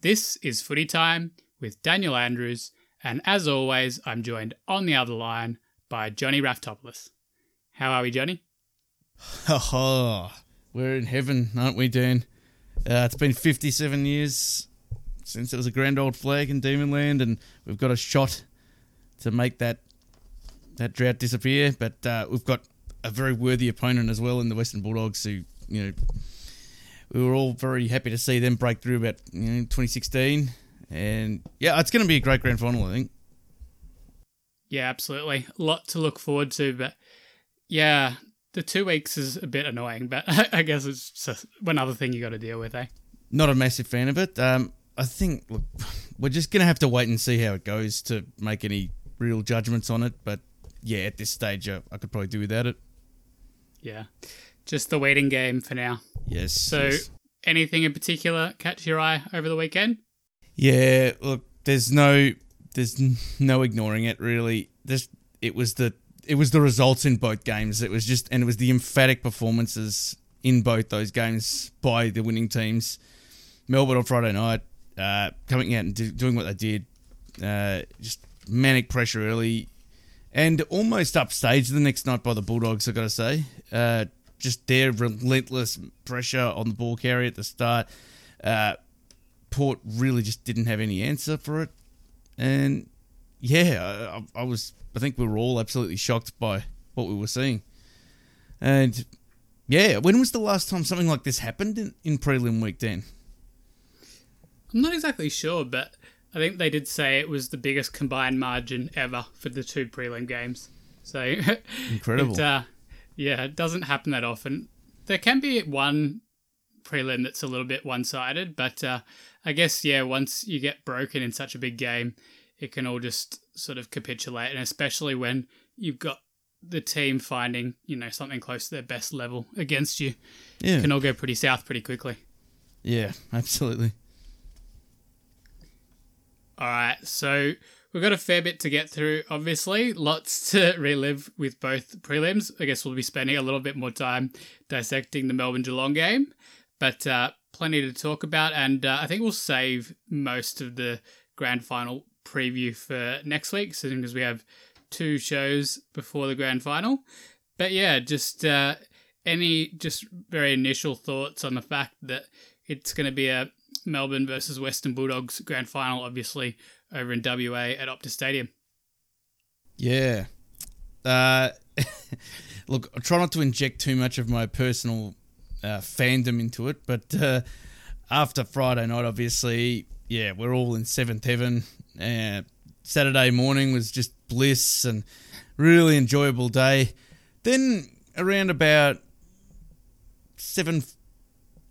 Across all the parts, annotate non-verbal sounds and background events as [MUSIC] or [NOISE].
This is Footy Time with Daniel Andrews, and as always, I'm joined on the other line by Johnny Raftopoulos. How are we, Johnny? [LAUGHS] Oh, we're in heaven, aren't we, Dan? Uh, it's been 57 years since it was a grand old flag in Demonland, and we've got a shot to make that that drought disappear. But uh, we've got a very worthy opponent as well in the Western Bulldogs, who you know we were all very happy to see them break through about you know 2016, and yeah, it's going to be a great grand final, I think. Yeah, absolutely. A lot to look forward to, but yeah, the two weeks is a bit annoying, but [LAUGHS] I guess it's just one other thing you got to deal with, eh? Not a massive fan of it. Um, I think look, we're just going to have to wait and see how it goes to make any real judgments on it. But yeah, at this stage, uh, I could probably do without it. Yeah, just the waiting game for now. Yes. So, yes. anything in particular catch your eye over the weekend? Yeah, look, there's no, there's no ignoring it. Really, this it was the it was the results in both games. It was just and it was the emphatic performances in both those games by the winning teams. Melbourne on Friday night, uh, coming out and do, doing what they did, uh, just manic pressure early, and almost upstaged the next night by the Bulldogs. I got to say, uh, just their relentless pressure on the ball carrier at the start. Uh, Port really just didn't have any answer for it, and yeah, I, I, was. I think we were all absolutely shocked by what we were seeing, and yeah, when was the last time something like this happened in, in prelim week? Dan, I'm not exactly sure, but I think they did say it was the biggest combined margin ever for the two prelim games. So [LAUGHS] incredible. It, uh, yeah, it doesn't happen that often. There can be one prelim that's a little bit one sided, but uh, I guess, yeah, once you get broken in such a big game, it can all just sort of capitulate. And especially when you've got the team finding, you know, something close to their best level against you, yeah. it can all go pretty south pretty quickly. Yeah, absolutely. All right, so We've got a fair bit to get through, obviously. Lots [LAUGHS] to relive with both prelims. I guess we'll be spending a little bit more time dissecting the Melbourne Geelong game, but uh, plenty to talk about. And uh, I think we'll save most of the grand final preview for next week, soon because we have two shows before the grand final. But yeah, just uh, any just very initial thoughts on the fact that it's going to be a Melbourne versus Western Bulldogs grand final, obviously over in WA at Optus Stadium. Yeah. Uh, [LAUGHS] look, I try not to inject too much of my personal uh, fandom into it, but uh, after Friday night, obviously, yeah, we're all in seventh heaven. Uh, Saturday morning was just bliss and really enjoyable day. Then around about seven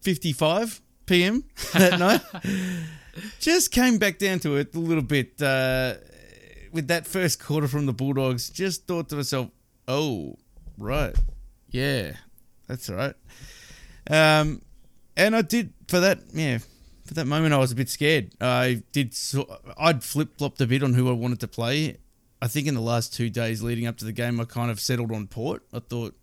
fifty-five p.m. [LAUGHS] that night [LAUGHS] just came back down to it a little bit uh, with that first quarter from the Bulldogs. Just thought to myself, oh, right. Yeah, that's right. Um, and I did, for that, yeah, for that moment, I was a bit scared. I did, so, I'd flip flopped a bit on who I wanted to play. I think in the last two days leading up to the game, I kind of settled on Port. I thought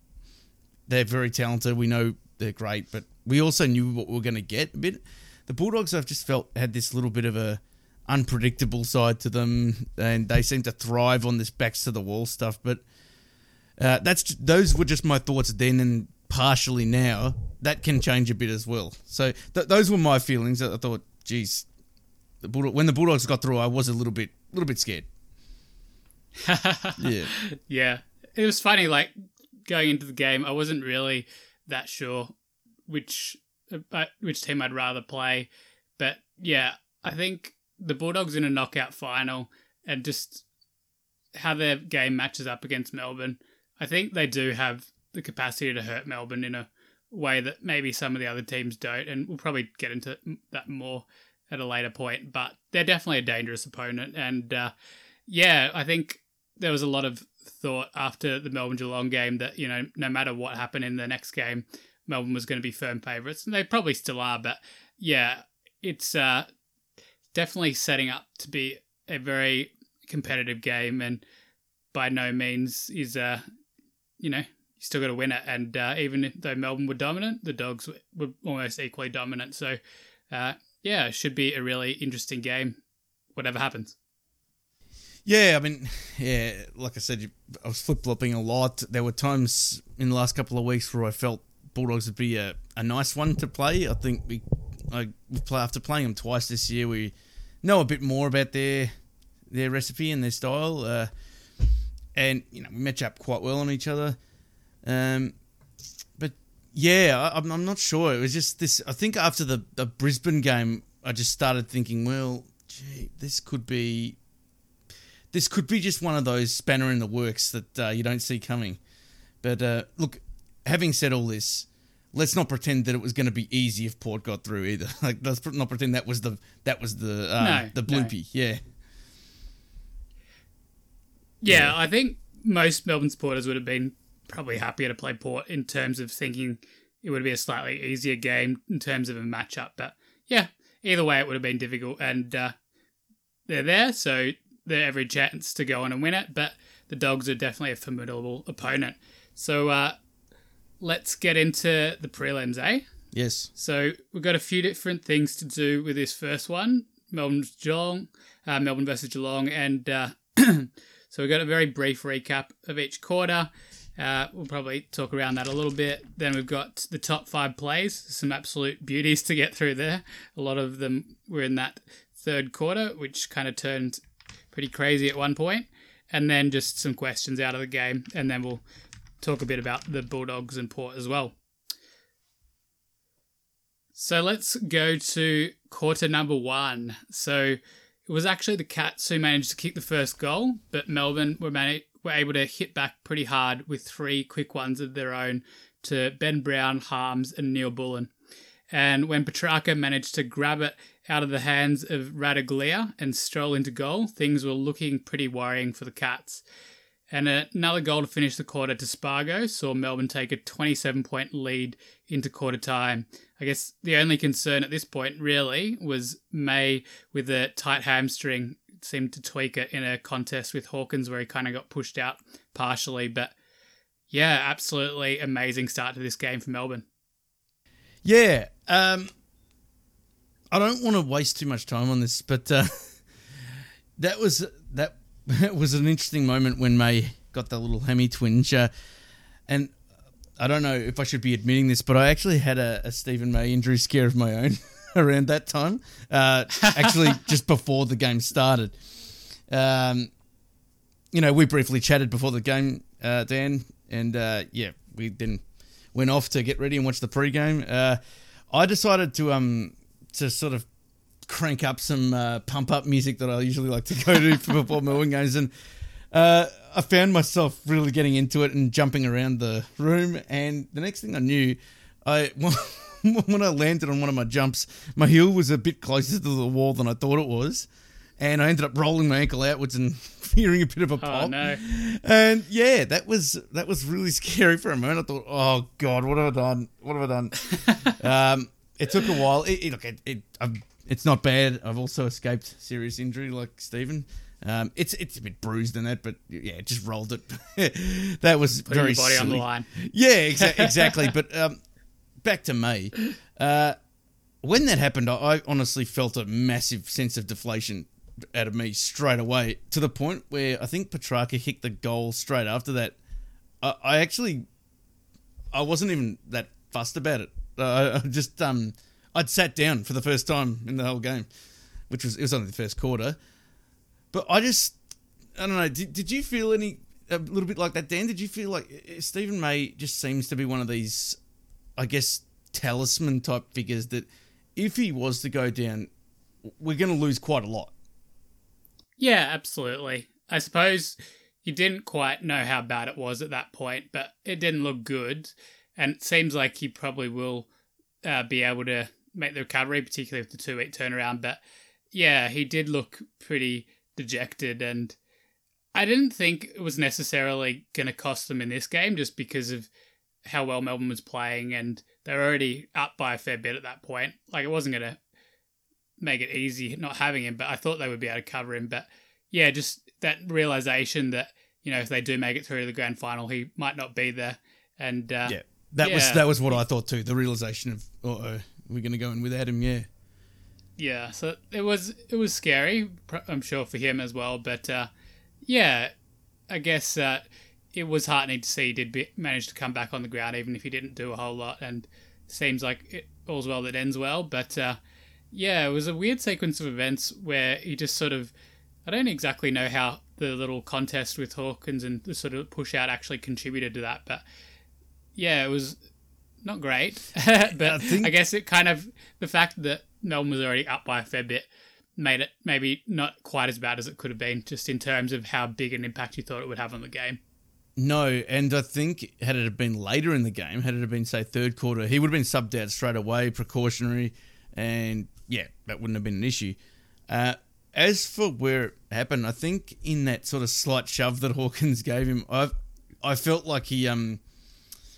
they're very talented. We know they're great, but we also knew what we were going to get a bit the Bulldogs I've just felt had this little bit of a unpredictable side to them, and they seem to thrive on this backs to the wall stuff. But uh, that's those were just my thoughts then, and partially now that can change a bit as well. So th- those were my feelings. I thought, geez, the Bulldog- when the Bulldogs got through, I was a little bit, a little bit scared. [LAUGHS] yeah, yeah. It was funny, like going into the game, I wasn't really that sure which uh, which team I'd rather play. But yeah, I think the Bulldogs in a knockout final and just how their game matches up against Melbourne, I think they do have the capacity to hurt Melbourne in a way that maybe some of the other teams don't. And we'll probably get into that more at a later point. But they're definitely a dangerous opponent. And uh, yeah, I think there was a lot of thought after the Melbourne Geelong game that, you know, no matter what happened in the next game, Melbourne was going to be firm favourites, and they probably still are. But yeah, it's uh, definitely setting up to be a very competitive game, and by no means is uh, you know, you still got to win it. And uh, even though Melbourne were dominant, the Dogs were almost equally dominant. So uh, yeah, it should be a really interesting game, whatever happens. Yeah, I mean, yeah, like I said, I was flip flopping a lot. There were times in the last couple of weeks where I felt Bulldogs would be a, a nice one to play. I think we, I, after playing them twice this year, we know a bit more about their their recipe and their style. Uh, and you know, we match up quite well on each other. Um, but yeah, I, am I'm not sure. It was just this. I think after the, the Brisbane game, I just started thinking, well, gee, this could be this could be just one of those spanner in the works that uh, you don't see coming. But uh, look, having said all this, let's not pretend that it was going to be easy if Port got through either. [LAUGHS] Like let's not pretend that was the that was the uh, no, the bloopy. No. Yeah. yeah. Yeah, I think most Melbourne supporters would have been probably happier to play Port in terms of thinking it would be a slightly easier game in terms of a matchup. But yeah, either way, it would have been difficult, and uh, they're there, so the every chance to go on and win it, but the Dogs are definitely a formidable opponent. So uh, let's get into the prelims, eh? Yes. So we've got a few different things to do with this first one, Melbourne Geelong, uh, Melbourne versus Geelong, and uh, [CLEARS THROAT] so we've got a very brief recap of each quarter. Uh, we'll probably talk around that a little bit. Then we've got the top five plays, some absolute beauties to get through there. A lot of them were in that third quarter, which kind of turned pretty crazy at one point, and then just some questions out of the game, and then we'll talk a bit about the Bulldogs and Port as well. So let's go to quarter number one. So it was actually the Cats who managed to kick the first goal, but Melbourne were managed, were able to hit back pretty hard with three quick ones of their own to Ben Brown, Harmes, and Neal-Bullen. And when Petracca managed to grab it out of the hands of Ratugolea and stroll into goal, things were looking pretty worrying for the Cats. And another goal to finish the quarter to Spargo saw Melbourne take a 27 point lead into quarter time. I guess the only concern at this point really was May with a tight hamstring seemed to tweak it in a contest with Hawkins where he kind of got pushed out partially. But yeah, absolutely amazing start to this game for Melbourne. Yeah, um, I don't want to waste too much time on this, but uh, [LAUGHS] that was that [LAUGHS] was an interesting moment when May got the little hemi twinge, uh, and I don't know if I should be admitting this, but I actually had a, a Steven May injury scare of my own [LAUGHS] around that time. Uh, actually, just before the game started. Um, you know, we briefly chatted before the game, uh, Dan, and uh, yeah, we then went off to get ready and watch the pregame. Uh, I decided to um to sort of crank up some uh, pump up music that I usually like to go to [LAUGHS] before Melbourne games, and uh, I found myself really getting into it and jumping around the room. And the next thing I knew, I [LAUGHS] when I landed on one of my jumps, my heel was a bit closer to the wall than I thought it was and I ended up rolling my ankle outwards and [LAUGHS] hearing a bit of a oh, pop. Oh no! And yeah, that was that was really scary for a moment. I thought, oh god, what have I done? What have I done? um, it took a while. It, it, look, it, it it's not bad. I've also escaped serious injury like Steven. Um, it's it's a bit bruised in that, but yeah, just rolled it. [LAUGHS] that was Putting very body silly. on the line. Yeah, exa- [LAUGHS] exactly. but um, back to me. Uh, when that happened, I, I honestly felt a massive sense of deflation out of me straight away to the point where I think Petracca hit the goal straight after that. I, I actually, I wasn't even that fussed about it. Uh, I just um, I'd sat down for the first time in the whole game, which was it was only the first quarter. But I just, I don't know. Did, did you feel any a little bit like that, Dan? Did you feel like Steven May just seems to be one of these, I guess, talisman type figures that if he was to go down, we're going to lose quite a lot. Yeah, absolutely. I suppose you didn't quite know how bad it was at that point, but it didn't look good. And it seems like he probably will uh, be able to make the recovery, particularly with the two week turnaround. But yeah, he did look pretty dejected. And I didn't think it was necessarily going to cost them in this game just because of how well Melbourne was playing. And they were already up by a fair bit at that point. Like it wasn't going to make it easy not having him, but I thought they would be able to cover him. But yeah, just that realization that you know if they do make it through to the grand final, he might not be there. And uh, yeah, that yeah. was that was what I thought too. The realization of oh, we're going to go in without him. Yeah. Yeah, so it was it was scary. I'm sure for him as well, but uh, yeah, I guess uh, it was heartening to see he did be, manage to come back on the ground, even if he didn't do a whole lot. And seems like it, all's well that ends well. But uh, yeah, it was a weird sequence of events where he just sort of I don't exactly know how the little contest with Hawkins and the sort of push out actually contributed to that, but yeah, it was not great. [LAUGHS] but I, think... I guess it kind of the fact that Melbourne was already up by a fair bit made it maybe not quite as bad as it could have been, just in terms of how big an impact you thought it would have on the game. No, and I think had it been later in the game, had it been say third quarter, he would have been subbed out straight away, precautionary, and yeah, that wouldn't have been an issue. Uh, as for where it happened, I think in that sort of slight shove that [LAUGHS] Hawkins gave him, I I felt like he um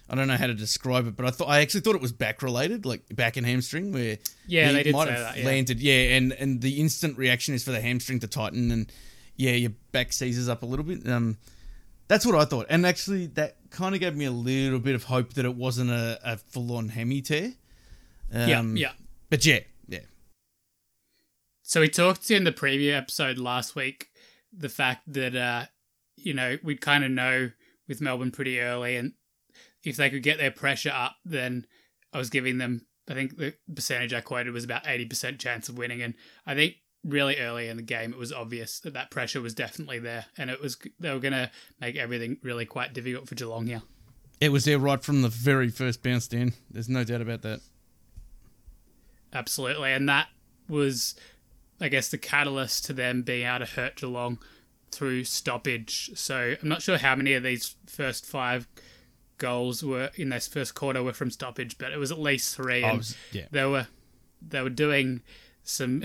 I don't know how to describe it, but I thought I actually thought it was back related, like back and hamstring, where yeah, they might have that, yeah. landed, yeah, and and the instant reaction is for the hamstring to tighten, and yeah, your back seizes up a little bit. Um, that's what I thought, and actually that kind of gave me a little bit of hope that it wasn't a, a full on hemi tear. Um, yeah, yeah, but yeah, so we talked in the preview episode last week the fact that uh, you know we'd kind of know with Melbourne pretty early, and if they could get their pressure up, then I was giving them. I think the percentage I quoted was about eighty percent chance of winning, and I think really early in the game it was obvious that that pressure was definitely there, and it was they were going to make everything really quite difficult for Geelong here. It was there right from the very first bounce down. There's no doubt about that. Absolutely, and that was I guess, the catalyst to them being able to hurt Geelong through stoppage. So I'm not sure how many of these first five goals were in this first quarter were from stoppage, but it was at least three. Oh, and was, yeah. they were they were doing some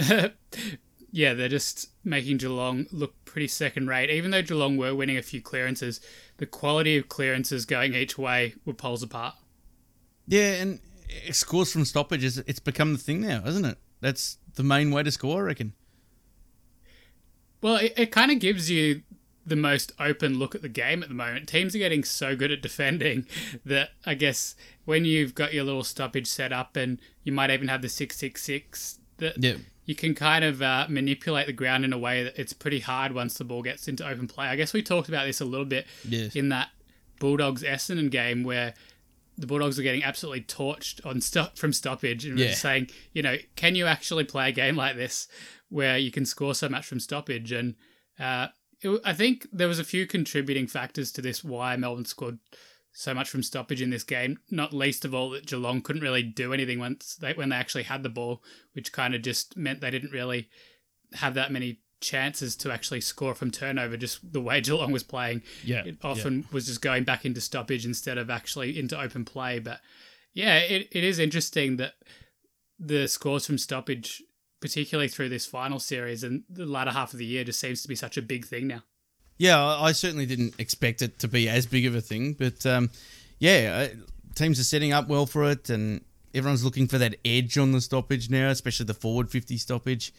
[LAUGHS] yeah, they're just making Geelong look pretty second rate. Even though Geelong were winning a few clearances, the quality of clearances going each way were poles apart. Yeah, and scores from stoppage is it's become the thing now, isn't it? That's the main way to score, I reckon. Well, it, it kind of gives you the most open look at the game at the moment. Teams are getting so good at defending [LAUGHS] that I guess when you've got your little stoppage set up and you might even have the 666 that yeah. you can kind of uh, manipulate the ground in a way that it's pretty hard once the ball gets into open play. I guess we talked about this a little bit yes. in that Bulldogs Essendon game where the Bulldogs are getting absolutely torched on stop from stoppage and yeah. saying, you know, can you actually play a game like this where you can score so much from stoppage? And uh, it, I think there was a few contributing factors to this why Melbourne scored so much from stoppage in this game. Not least of all that Geelong couldn't really do anything once they when they actually had the ball, which kind of just meant they didn't really have that many chances to actually score from turnover, just the way [LAUGHS] Geelong was playing. Yeah, it often yeah. was just going back into stoppage instead of actually into open play. But yeah, it, it is interesting that the scores from stoppage, particularly through this final series and the latter half of the year, just seems to be such a big thing now. Yeah, I certainly didn't expect it to be as big of a thing, but um, yeah, teams are setting up well for it, and everyone's looking for that edge on the stoppage now, especially the forward fifty stoppage.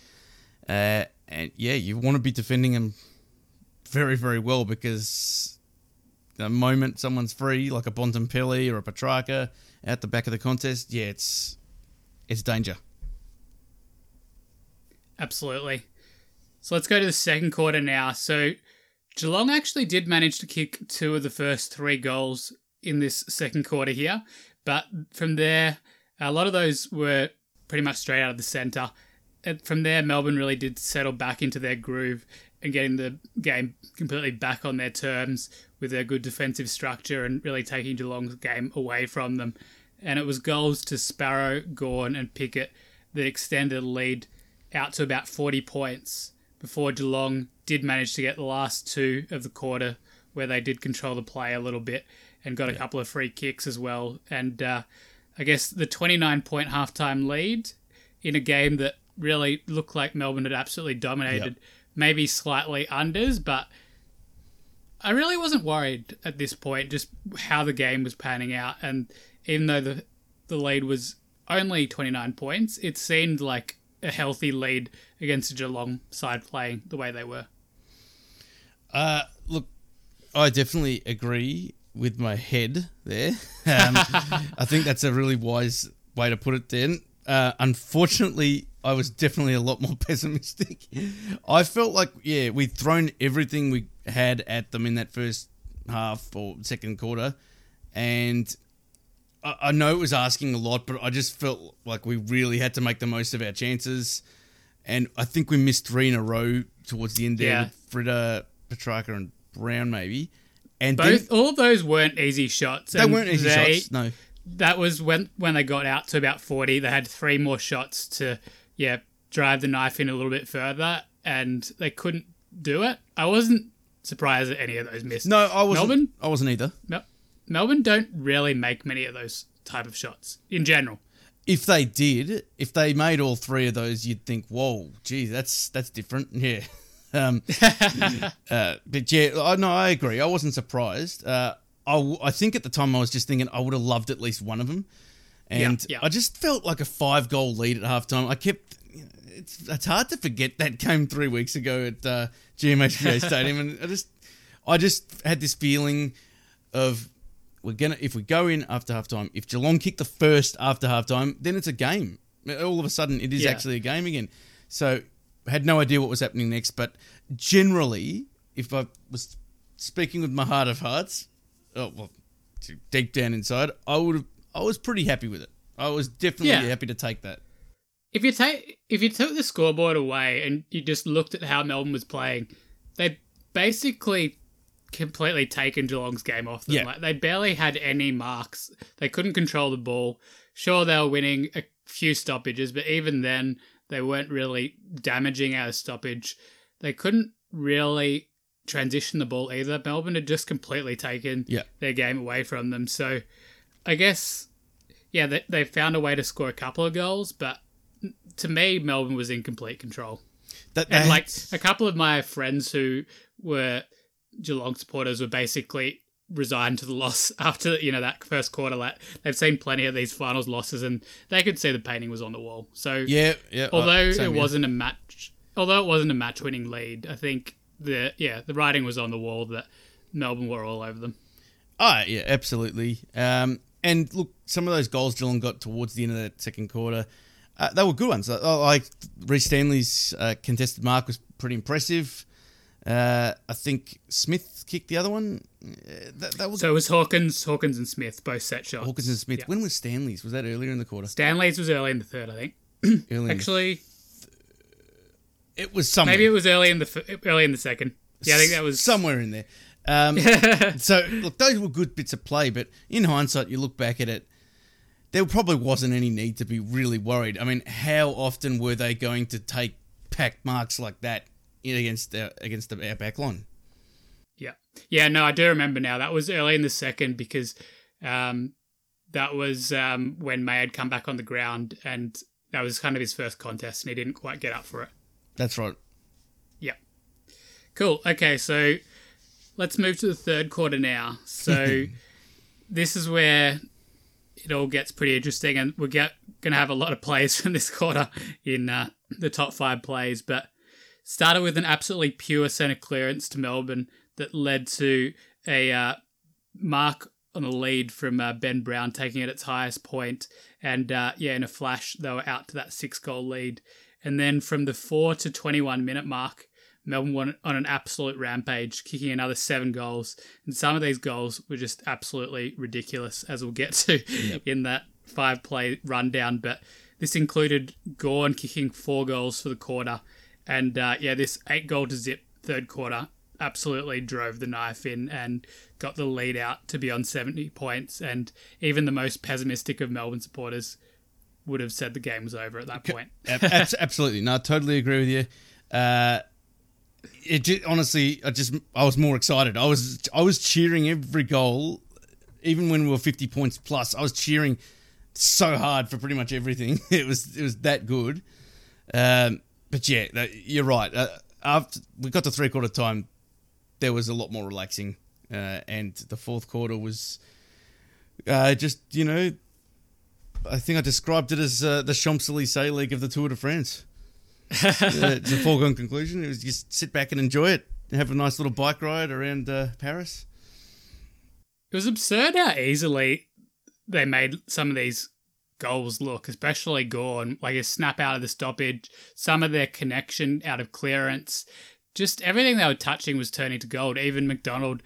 Uh, and yeah, you want to be defending them very, very well because the moment someone's free, like a Bontempelli or a Petracca out the back of the contest, yeah, it's it's danger. Absolutely. So let's go to the second quarter now. So Geelong actually did manage to kick two of the first three goals in this second quarter here, but from there, a lot of those were pretty much straight out of the centre from there, Melbourne really did settle back into their groove and getting the game completely back on their terms with their good defensive structure and really taking Geelong's game away from them. And it was goals to Sparrow, Gawn, and Pickett that extended lead out to about 40 points before Geelong did manage to get the last two of the quarter where they did control the play a little bit and got a couple of free kicks as well. And uh, I guess the 29 point halftime lead in a game that really looked like Melbourne had absolutely dominated. Yep. Maybe slightly unders, but I really wasn't worried at this point just how the game was panning out. And even though the the lead was only 29 points, it seemed like a healthy lead against a Geelong side playing the way they were. Uh, look, I definitely agree with my head there. [LAUGHS] Um, I think that's a really wise way to put it. Then uh, unfortunately, I was definitely a lot more [LAUGHS] pessimistic. I felt like, yeah, we'd thrown everything we had at them in that first half or second quarter, and I, I know it was asking a lot, but I just felt like we really had to make the most of our chances. And I think we missed three in a row towards the end there Yeah. with Fritsch, Petracca, and Brown, maybe. And Both then, all of those weren't easy shots. they weren't easy they- shots. No. That was when when they got out to about forty. They had three more shots to yeah drive the knife in a little bit further, and they couldn't do it. I wasn't surprised at any of those missed. No, I wasn't. Melbourne? I wasn't either. Mel- Melbourne don't really make many of those type of shots in general. if they did, if they made all three of those, you'd think, "Whoa, gee, that's that's different." [LAUGHS] Yeah. Um, [LAUGHS] uh, but yeah, I no, I agree. I wasn't surprised. Uh, I, w- I think at the time I was just thinking I would have loved at least one of them, and Yeah, yeah. I just felt like a five goal lead at halftime. I kept. It's it's hard to forget that game three weeks ago at uh, GMHBA Stadium, and I just I just had this feeling of we're gonna if we go in after halftime, if Geelong kick the first after halftime, then it's a game. All of a sudden, it is Yeah. actually a game again. So had no idea what was happening next, but generally, if I was speaking with my heart of hearts, oh well, deep down inside, I would have. I was pretty happy with it. I was definitely Yeah. happy to take that. If you take if you took the scoreboard away and you just looked at how Melbourne was playing, they basically completely taken Geelong's game off them. Yeah. Like they barely had any marks. They couldn't control the ball. Sure, they were winning a few stoppages, but even then, they weren't really damaging of stoppage. They couldn't really transition the ball either. Melbourne had just completely taken Yeah. their game away from them. So, I guess, yeah, they, they found a way to score a couple of goals, but to me, Melbourne was in complete control. That, And like a couple of my friends who were Geelong supporters were basically resigned to the loss [LAUGHS] after you know that first quarter. Like they've seen plenty of these finals losses, and they could see the painting was on the wall. So yeah, yeah. uh, although same it wasn't a match, although it wasn't a match-winning lead, I think the yeah the writing was on the wall that Melbourne were all over them. Oh, yeah, absolutely. Um, and look, some of those goals Geelong got towards the end of that second quarter, uh, they were good ones. Uh, Like Rhys Stanley's uh, contested mark was pretty impressive. Uh, I think Smith kicked the other one. Uh, that, that was So it was Hawkins, Hawkins and Smith both set shots. Hawkins and Smith. When was Stanley's? Was that earlier in the quarter? Stanley's was early in the third, I think. [CLEARS THROAT] Early Actually, it was somewhere. maybe it was early in the f- early in the second. Yeah, I think that was somewhere in there. Um, [LAUGHS] so look, those were good bits of play, but in hindsight, you look back at it, there probably wasn't any need to be really worried. I mean, how often were they going to take pack marks like that against our, against the, back line? Yeah. Yeah, no, I do remember now. That was early in the second because um, that was um, when May had come back on the ground and that was kind of his first contest and he didn't quite get up for it. That's right. Yeah. Cool. Okay, so let's move to the third quarter now. So [LAUGHS] this is where it all gets pretty interesting and we're get, going to have a lot of plays [LAUGHS] from this quarter in uh, the top five plays, but started with an absolutely pure centre clearance to Melbourne that led to a uh, mark on the lead from uh, Ben Brown taking it its highest point, and uh, yeah, in a flash they were out to that six goal lead, and then from the four to twenty one minute mark. Melbourne went on an absolute rampage, kicking another seven goals. And some of these goals were just absolutely ridiculous, as we'll get to in that five play rundown. But this included Gawn kicking four goals for the quarter. And uh, yeah, this eight goal to zip third quarter absolutely drove the knife in and got the lead out to be on 70 points. And even the most pessimistic of Melbourne supporters would have said the game was over at that point. [LAUGHS] Absolutely. No, I totally agree with you. Uh, it just, honestly, I just I was more excited. I was I was cheering every goal, even when we were fifty points plus. I was cheering so hard for pretty much everything. [LAUGHS] It was it was that good. Um, but yeah, that- you're right. Uh, after we got to three quarter time, there was a lot more relaxing, uh, and the fourth quarter was uh, just you know I think I described it as uh, the Champs Elysees League of the Tour de France. [LAUGHS] uh, it's a foregone conclusion. It was just sit back and enjoy it, and have a nice little bike ride around uh, Paris. It was absurd how easily they made some of these goals look, especially Gawn, like his snap out of the stoppage, some of their connection out of clearance, just everything they were touching was turning to gold. Even McDonald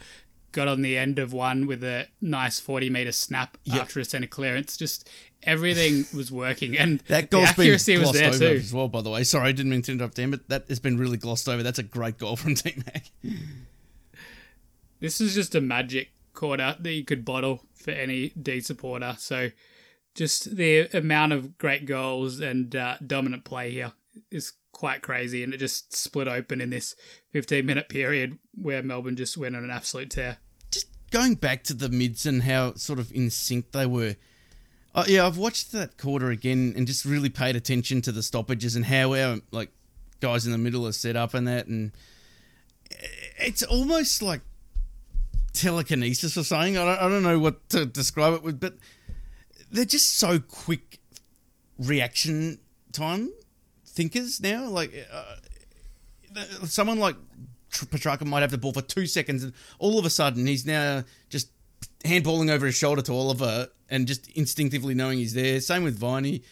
got on the end of one with a nice 40 meter snap Yep. after a center clearance. Just everything [LAUGHS] was working. And That the goal's been accuracy was glossed there over too. as well, by the way. Sorry, I didn't mean to interrupt him, but that has been really glossed over. That's a great goal from [LAUGHS] T Mac. This is just a magic quarter that you could bottle for any D supporter. So just the amount of great goals and uh, dominant play here is quite crazy. And it just split open in this 15 minute period where Melbourne just went on an absolute tear. Just going back to the mids and how sort of in sync they were. Uh, yeah, I've watched that quarter again and just really paid attention to the stoppages and how our like guys in the middle are set up and that, and it's almost like telekinesis or something. I don't, I don't know what to describe it with, but they're just so quick reaction time thinkers now. Like uh, someone like Tr- Petracca might have the ball for two seconds, and all of a sudden he's now just handballing over his shoulder to Oliver and just instinctively knowing he's there. Same with Viney.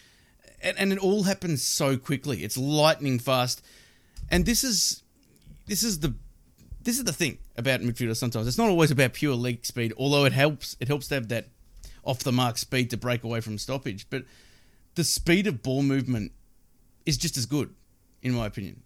And, and it all happens so quickly. It's lightning fast. And this is this is the this is the thing about midfielders sometimes. It's not always about pure leg speed, although it helps it helps to have that off the mark speed to break away from stoppage. But the speed of ball movement is just as good, in my opinion.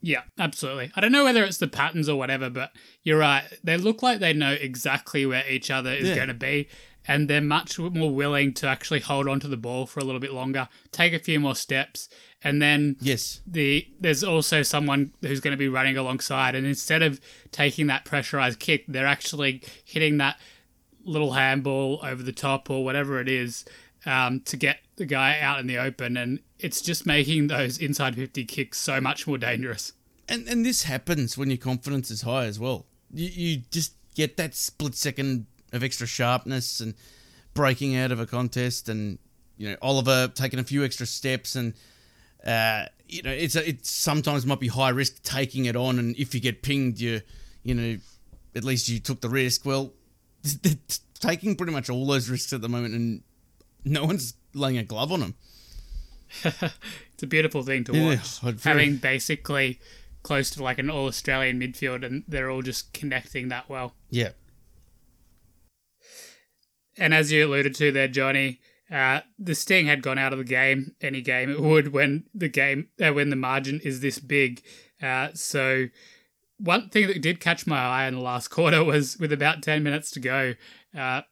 Yeah, absolutely. I don't know whether it's the patterns or whatever, but you're right. They look like they know exactly where each other is Yeah. going to be, and they're much more willing to actually hold on to the ball for a little bit longer, take a few more steps, and then Yes. the there's also someone who's going to be running alongside, and instead of taking that pressurized kick, they're actually hitting that little handball over the top or whatever it is um, to get the guy out in the open, and it's just making those inside fifty kicks so much more dangerous. And and this happens when your confidence is high as well. You you just get that split second of extra sharpness and breaking out of a contest, and you know Oliver taking a few extra steps, and uh, you know it's a, it sometimes might be high risk taking it on, and if you get pinged, you you know at least you took the risk. Well, taking pretty much all those risks at the moment, and no one's laying a glove on them. [LAUGHS] It's a beautiful thing to watch. I'd Having basically close to like an all Australian midfield, and they're all just connecting that well. Yeah, And as you alluded to there, Johnny, uh, the sting had gone out of the game. Any game it would when the game uh, when the margin is this big. Uh, so one thing that did catch my eye in the last quarter was with about ten minutes to go, uh,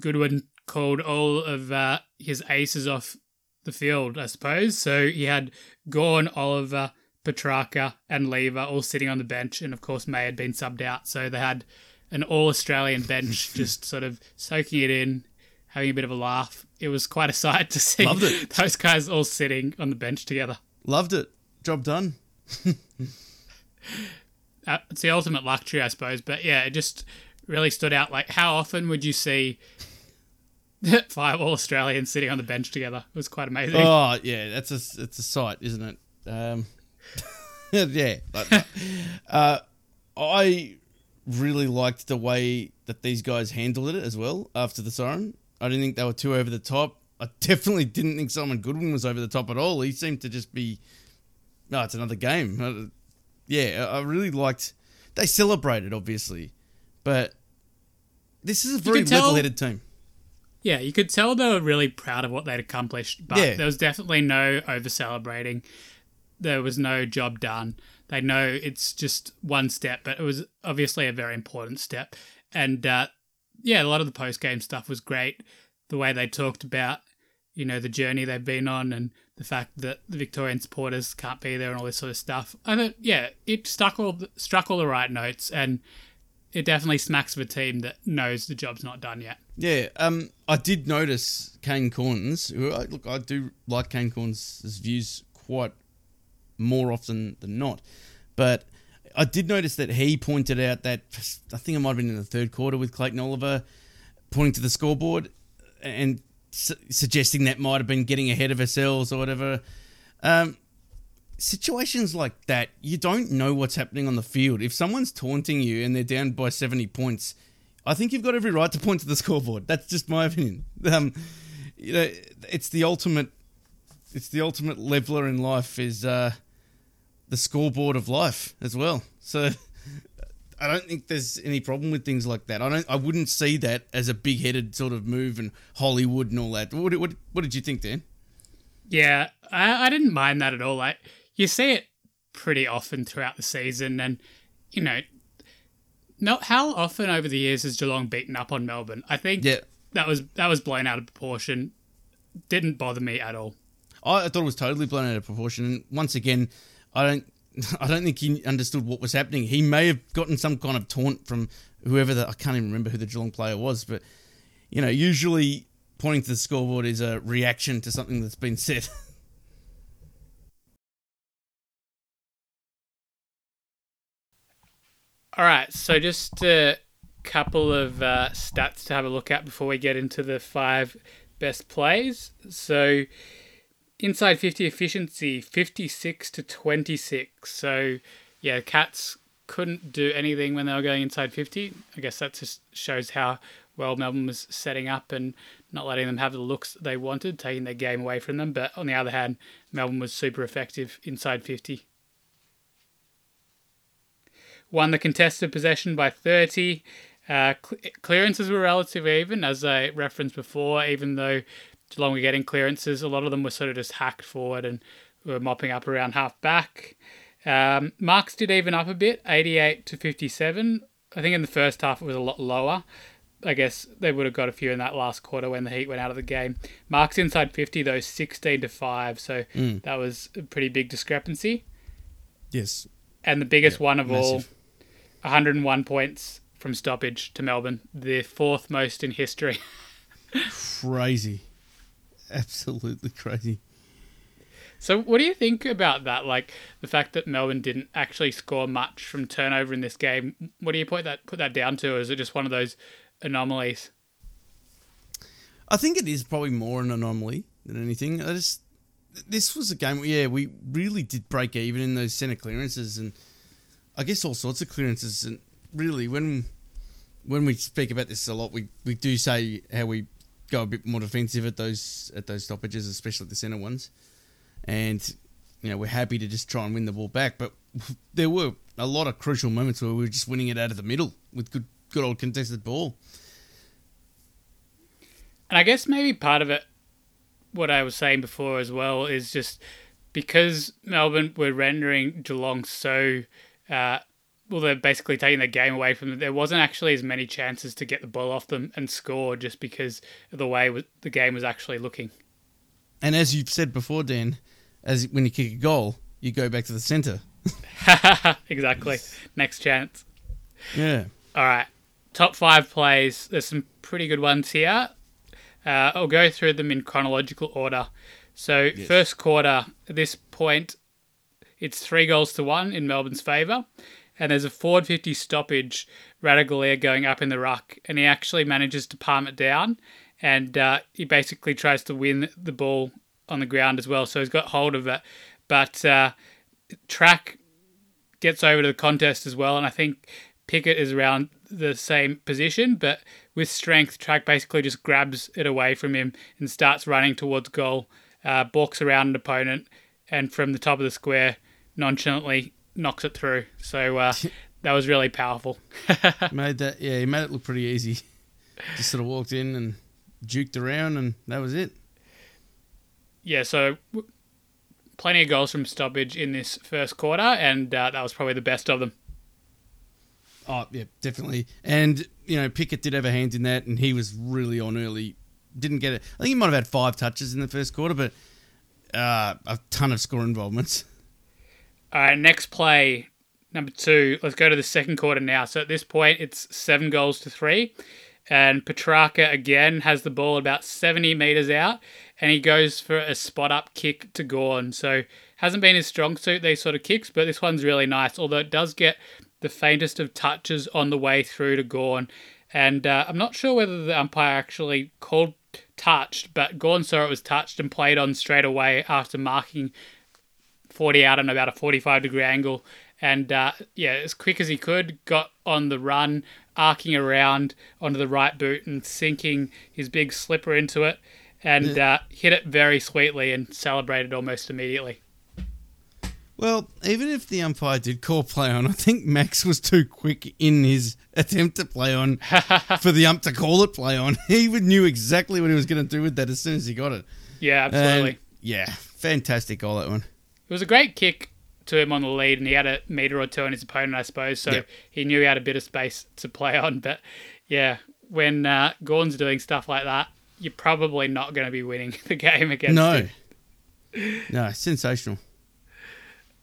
Goodwin called all of uh, his aces off the field. I suppose so. He had Gawn, Oliver, Petracca, and Lever all sitting on the bench, and of course May had been subbed out. So they had an all Australian bench [LAUGHS] just sort of soaking it in, having a bit of a laugh. It was quite a sight to see Loved it. [LAUGHS] those guys all sitting on the bench together. loved it. Job done. [LAUGHS] Uh, it's the ultimate luxury, I suppose. But yeah, it just really stood out. Like, how often would you see [LAUGHS] five all Australians sitting on the bench together? It was quite amazing. Oh yeah, that's a it's a sight, isn't it? Um, [LAUGHS] yeah, but, uh, I really liked the way that these guys handled it as well after the siren. I didn't think they were too over the top. I [LAUGHS] definitely didn't think Simon Goodwin was over the top at all. He seemed to just be, no, it's another game. Yeah, I I really liked. They celebrated, obviously, but this is a very level-headed team. Yeah, you could tell they were really proud of what they'd accomplished, but Yeah. there was definitely no over celebrating. There was no job done. They know it's just one step, but it was obviously a very important step. And uh, yeah, a lot of the post game stuff was great. The way they talked about, you know, the journey they've been on and the fact that the Victorian supporters can't be there and all this sort of stuff. I thought, yeah, it struck all the, struck all the right notes, and it definitely smacks of a team that knows the job's not done yet. Yeah, um, I did notice Kane Cornes. I, look, I do like Kane Cornes' views quite more often than not, but I did notice that he pointed out that I think it might have been in the third quarter with Clayton Oliver pointing to the scoreboard and su- suggesting that might have been getting ahead of ourselves or whatever. Um, situations like that, you don't know what's happening on the field. If someone's taunting you and they're down by 70 points, I think you've got every right to point to the [LAUGHS] scoreboard. That's just my opinion. Um, you know, it's the ultimate. It's the ultimate leveler in life is uh, the scoreboard of life as well. So [LAUGHS] I don't think there's any problem with things like that. I don't. I wouldn't see that as a big-headed sort of move and Hollywood and all that. What, what, what did you think, Dan? Yeah, I, I didn't mind that at all. Like you see it pretty often throughout the season, and you know, not how often over the years has Geelong beaten up on Melbourne? I think Yeah. that was that was blown out of proportion. Didn't bother me at all. I, I thought it was totally blown out of proportion. And once again, I don't. [LAUGHS] I don't think he understood what was happening. He may have gotten some kind of taunt from whoever the I can't even remember who the Geelong player was, but you know, usually pointing to the scoreboard is a reaction to something that's been said. [LAUGHS] All right, so just a couple of uh, stats to have a look at before we get into the five best plays. So, inside 50 efficiency, 56 to 26. So, yeah, Cats couldn't do anything when they were going inside 50. I guess that just shows how well Melbourne was setting up and not letting them have the looks they wanted, taking their game away from them. But on the other hand, Melbourne was super effective inside 50 won the contested possession by 30. Uh, cl- clearances were relatively even, as I referenced before, even though Geelong were getting clearances, a lot of them were sort of just hacked forward and were mopping up around half back. Um, marks did even up a bit, 88 to 57. I think in the first half it was a lot lower. I guess they would have got a few in that last quarter when the Heat went out of the game. Marks inside 50, though, 16 to 5. So that was a pretty big discrepancy. yes, And the biggest one of all, 101 points from stoppage to Melbourne, the fourth most in history. [LAUGHS] crazy, [LAUGHS] absolutely crazy. So, what do you think about that? Like the fact that Melbourne didn't actually score much from turnover in this game. What do you put that put that down to? Is it just one of those anomalies? I think it is probably more an anomaly than anything. I just this was a game. Yeah, we really did break even in those centre clearances, and I guess all sorts of clearances. And really, when when we speak about this a lot, we, we do say how we go a bit more defensive at those at those stoppages, especially the centre ones. And you know, we're happy to just try and win the ball back, but [LAUGHS] there were a lot of crucial moments where we were just winning it out of the middle with good good old contested ball. And I guess maybe part of it, what I was saying before as well, is just because Melbourne were rendering Geelong so, uh, well, they're basically taking the game away from them. There wasn't actually as many chances to get the ball off them and score just because of the way the game was actually looking. And as you've said before, Dan, as when you kick a goal, you go back to the centre. [LAUGHS] exactly. Next chance. Yeah. All right. Top five plays. There's some pretty good ones here. Uh, I'll go through them in chronological order. So, first quarter, at this point, it's three goals to one in Melbourne's favour. And there's a forward 50 stoppage, Ratugolea going up in the ruck. And he actually manages to palm it down. And uh, he basically tries to win the ball on the ground as well. So he's got hold of it. But uh, track gets over to the contest as well, and I think Pickett is around the same position, but with strength, Track basically just grabs it away from him and starts running towards goal, uh, balks around an opponent, and from the top of the square, nonchalantly knocks it through. So uh, [LAUGHS] that was really powerful. [LAUGHS] made that yeah, he made it look pretty easy. Just sort of walked in and juked around and that was it. yeah, so w- plenty of goals from stoppage in this first quarter, and uh, that was probably the best of them. Oh yeah, definitely. And you know, Pickett did have a hand in that and he was really on early. Didn't get it. I think he might have had five touches in the first quarter, but uh, a ton of score involvements. [LAUGHS] All right, next play, number two. Let's go to the second quarter now. So at this point, it's seven goals to three. And Petracca again has the ball about 70 metres out and he goes for a spot up kick to Gawn. So hasn't been his strong suit, these sort of kicks, but this one's really nice, although it does get the faintest of touches on the way through to Gawn. And uh, I'm not sure whether the umpire actually called touched, but Gawn saw it was touched and played on straight away after marking 40 out on about a 45 degree angle. And uh, yeah, as quick as he could, got on the run, arcing around onto the right boot and sinking his big slipper into it. and uh, hit it very sweetly and celebrated almost immediately. Well, even if the umpire did call play on, I think Max was too quick in his attempt to play on [LAUGHS] for the ump to call it play on. [LAUGHS] He even knew exactly what he was going to do with that as soon as he got it. Yeah, absolutely. And, yeah, fantastic goal that one. It was a great kick to him on the lead, and he had a meter or two on his opponent, I suppose. So yep. he knew he had a bit of space to play on. But yeah, when uh, Gawn's doing stuff like that, you're probably not going to be winning [LAUGHS] the game against no. him. No, sensational.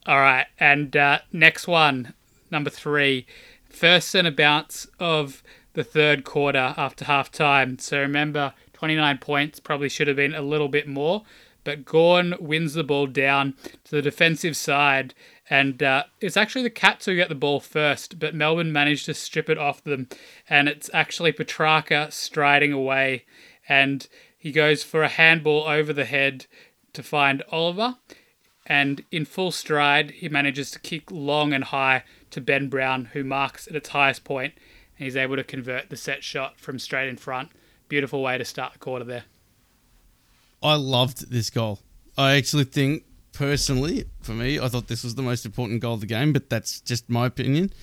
All right, and uh, next one, number three, first centre bounce of the third quarter after half time. So remember, 29 points probably should have been a little bit more, but Gawn wins the ball down to the defensive side, and uh, it's actually the Cats who get the ball first, but Melbourne managed to strip it off them, and it's actually Petracca striding away, and he goes for a handball over the head to find Oliver and in full stride, he manages to kick long and high to Ben Brown, who marks at its highest point, and he's able to convert the set shot from straight in front. Beautiful way to start the quarter there. I loved this goal. I actually think, personally, for me, I thought this was the most important goal of the game, but that's just my opinion.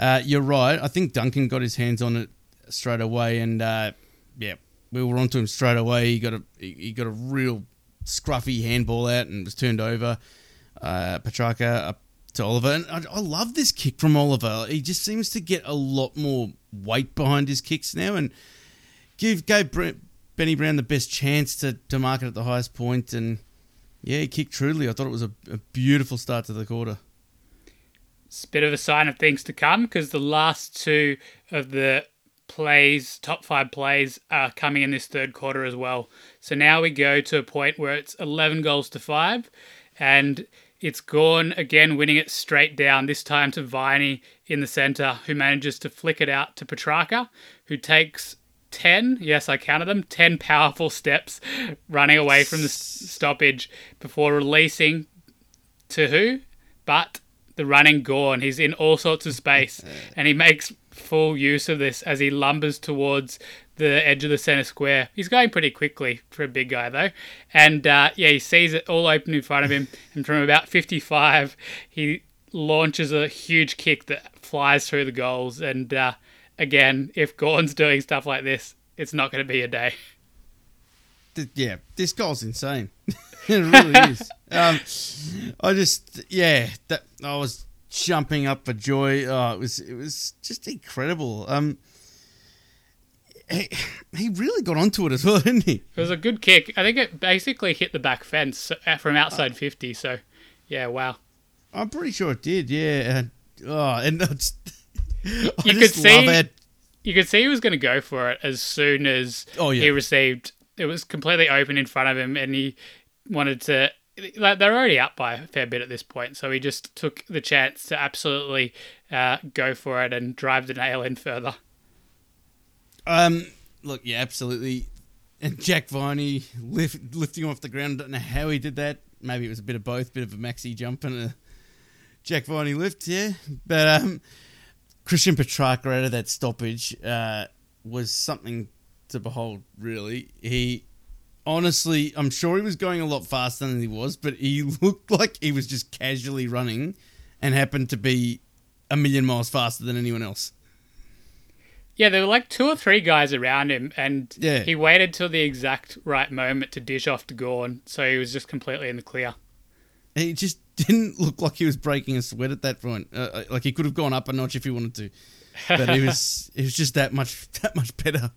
Uh, you're right. I think Duncan got his hands on it straight away, and uh, yeah, we were onto him straight away. He got a he got a real scruffy handball out and was turned over. Uh, Petracca up to Oliver. And I, I, love this kick from Oliver. He just seems to get a lot more weight behind his kicks now and give gave Benny Brown the best chance to, to mark it at the highest point. And yeah, he kicked truly. I thought it was a, a beautiful start to the quarter. It's a bit of a sign of things to come because the last two of the plays, top five plays, are coming in this third quarter as well. So now we go to a point where it's 11 goals to five, and it's Gawn again winning it straight down, this time to Viney in the centre, who manages to flick it out to Petracca, who takes 10, yes, I counted them, 10 powerful steps running away from the stoppage before releasing to who? But the running Gawn. He's in all sorts of space [LAUGHS] and he makes full use of this as he lumbers towards the edge of the center square. He's going pretty quickly for a big guy though, and uh, yeah, he sees it all open in front of him, [LAUGHS] and from about 55, he launches a huge kick that flies through the goals. And uh, again, if Gawn's doing stuff like this, it's not going to be a day. Yeah, this goal's insane. [LAUGHS] it really is. Um, I just, yeah, that I was jumping up for joy. Oh, it was it was just incredible. Um, he, he really got onto it as well, [LAUGHS] didn't he? It was a good kick. I think it basically hit the back fence uh, from outside uh, fifty. So, yeah, wow. I'm pretty sure it did. Yeah. Oh, and [LAUGHS] that's, [LAUGHS] you could see you could see he was going to go for it as soon as oh, yeah. he received. It was completely open in front of him, and he wanted to like they're already up by a fair bit at this point, so he just took the chance to absolutely uh, go for it and drive the nail in further. Um, look, yeah, absolutely. And Jack Viney lift, lifting off the ground. I Don't know how he did that. Maybe it was a bit of both, bit of a maxi jump and a Jack Viney lift, yeah. But um, Christian Petracca out of that stoppage uh, was something to behold. Really, he honestly, I'm sure he was going a lot faster than he was, but he [LAUGHS] looked like he was just casually running and happened to be a million miles faster than anyone else. Yeah, there were like two or three guys around him, and yeah. he waited till the exact right moment to dish off to Gawn, so he was just completely in the clear. He just [LAUGHS] didn't look like he was breaking a sweat at that point. Uh, uh like he could have gone up a notch if he wanted to, but he [LAUGHS] was he was just that much [LAUGHS] that much better.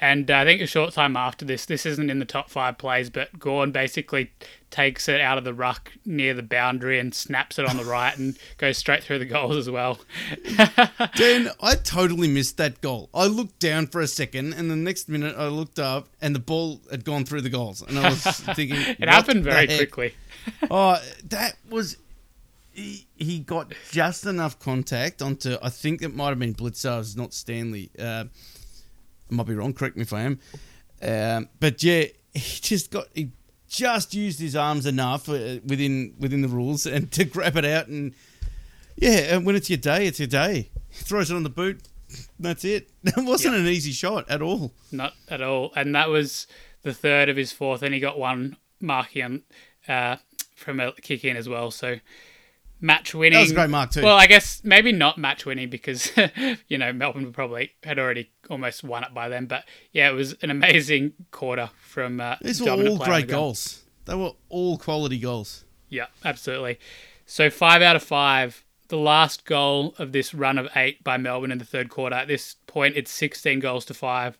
And uh, I think a short time after this, this isn't in the top five plays, but Gawn basically takes it out of the ruck near the boundary and snaps it on the right and [LAUGHS] goes straight through the goals as well. [LAUGHS] Dan, I totally missed that goal. I looked down for a second, and the next minute I looked up, and the ball had gone through the goals, and I was [LAUGHS] thinking, it happened very quickly. oh, that was. He, he got just enough contact onto. I think it might have been Blicavs, not Stanley. Uh, I might be wrong. Correct me if I am. Um, but yeah, [LAUGHS] he just got he just used his arms enough uh, within within the rules and [LAUGHS] to grab it out and yeah, and when it's your day, it's your day. He throws it on the boot, that's it. [LAUGHS] It wasn't an easy shot at all. Not at all. And that was the third of his fourth, and he got one marking uh, from a kick in as well. So match winning. That was a great mark too. Well, I guess maybe not match winning because [LAUGHS] you know Melbourne probably had already almost won it by then. But yeah, it was an amazing quarter from. Uh, These were all great the goals. They were all quality goals. Yeah, absolutely. So five out of five. The last goal of this run of eight by Melbourne in the third quarter. At this point, it's 16 goals to five.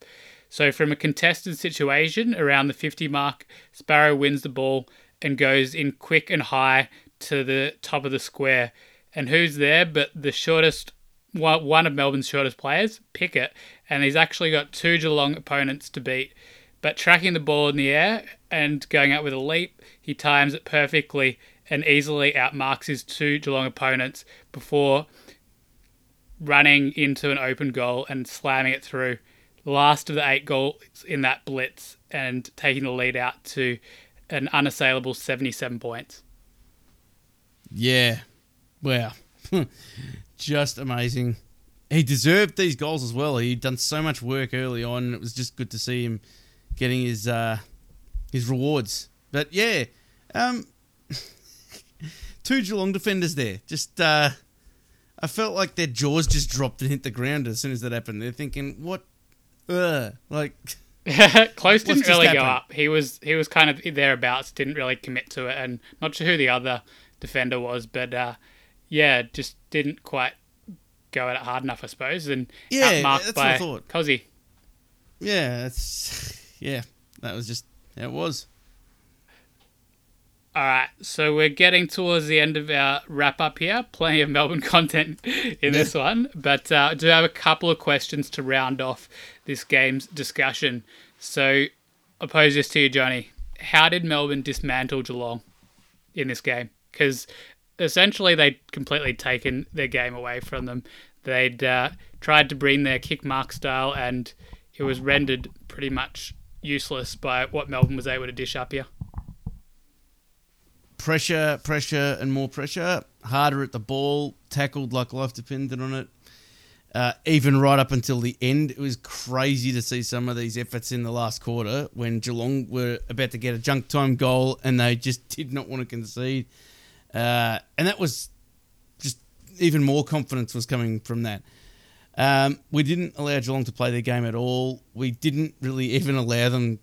So from a contested situation around the 50 mark, Sparrow wins the ball and goes in quick and high to the top of the square. And who's there but the shortest, one of Melbourne's shortest players, Pickett. And he's actually got two Geelong opponents to beat. But tracking the ball in the air and going out with a leap, he times it perfectly and easily outmarks his two Geelong opponents before running into an open goal and slamming it through. Last of the eight goals in that blitz and taking the lead out to an unassailable 77 points. Yeah. Wow. just amazing. He deserved these goals as well. He'd done so much work early on. and It was just good to see him getting his uh, his rewards. But yeah, um, [LAUGHS] two Geelong defenders there. Just uh, I felt like their jaws just dropped and hit the ground as soon as that happened. They're thinking, "What? Ugh. Like, [LAUGHS] Close didn't really go up. He was he was kind of thereabouts. Didn't really commit to it, and not sure who the other defender was, but uh, yeah, just didn't quite go at it hard enough, I suppose. And Yeah, outmarked that's I by thought. Cozzy. yeah, it's [LAUGHS] yeah, that was just it was." All right, so we're getting towards the end of our wrap up here. Plenty of Melbourne [LAUGHS] content in this one, but uh, I do have a couple of questions to round off this game's discussion. So I'll pose this to you, Johnny. How did Melbourne dismantle Geelong in this game? Because essentially they'd completely taken their game away from them. They'd uh, tried to bring their kick mark style, and it was rendered pretty much useless by what Melbourne was able to dish up here. pressure, pressure, and more pressure. Harder at the ball, tackled like life depended on it. Uh, even right up until the end, it was crazy to see some of these efforts in the last quarter when Geelong were about to get a junk time goal and they just did not want to concede. Uh, and that was just even more confidence was coming from that. Um, we didn't allow Geelong to play their game at all. We didn't really even allow them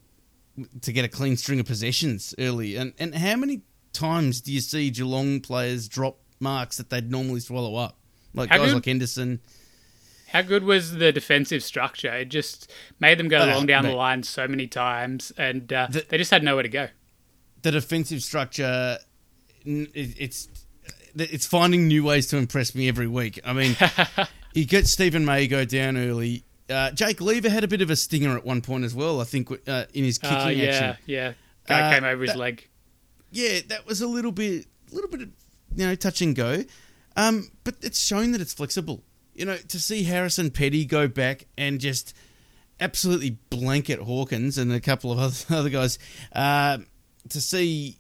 to get a clean string of possessions early. And and how many times do you see Geelong players drop marks that they'd normally swallow up? Like How guys good- like Henderson. How good was the defensive structure? It just made them go Uh, long down the line so many times, and uh, The- they just had nowhere to go. The defensive structure, it's it's finding new ways to impress me every week. I mean, [LAUGHS] he gets Steven May go down early. Uh, Jake Lever had a bit of a stinger at one point as well. I think uh, in his kicking Uh, yeah, action. yeah. Guy Uh, came over his that- leg. yeah, that was a little bit, a little bit, of, you know, touch and go. Um, but it's shown that it's flexible. You know, to see Harrison Petty go back and just absolutely blanket Hawkins and a couple of other, [LAUGHS] other guys. Uh, to see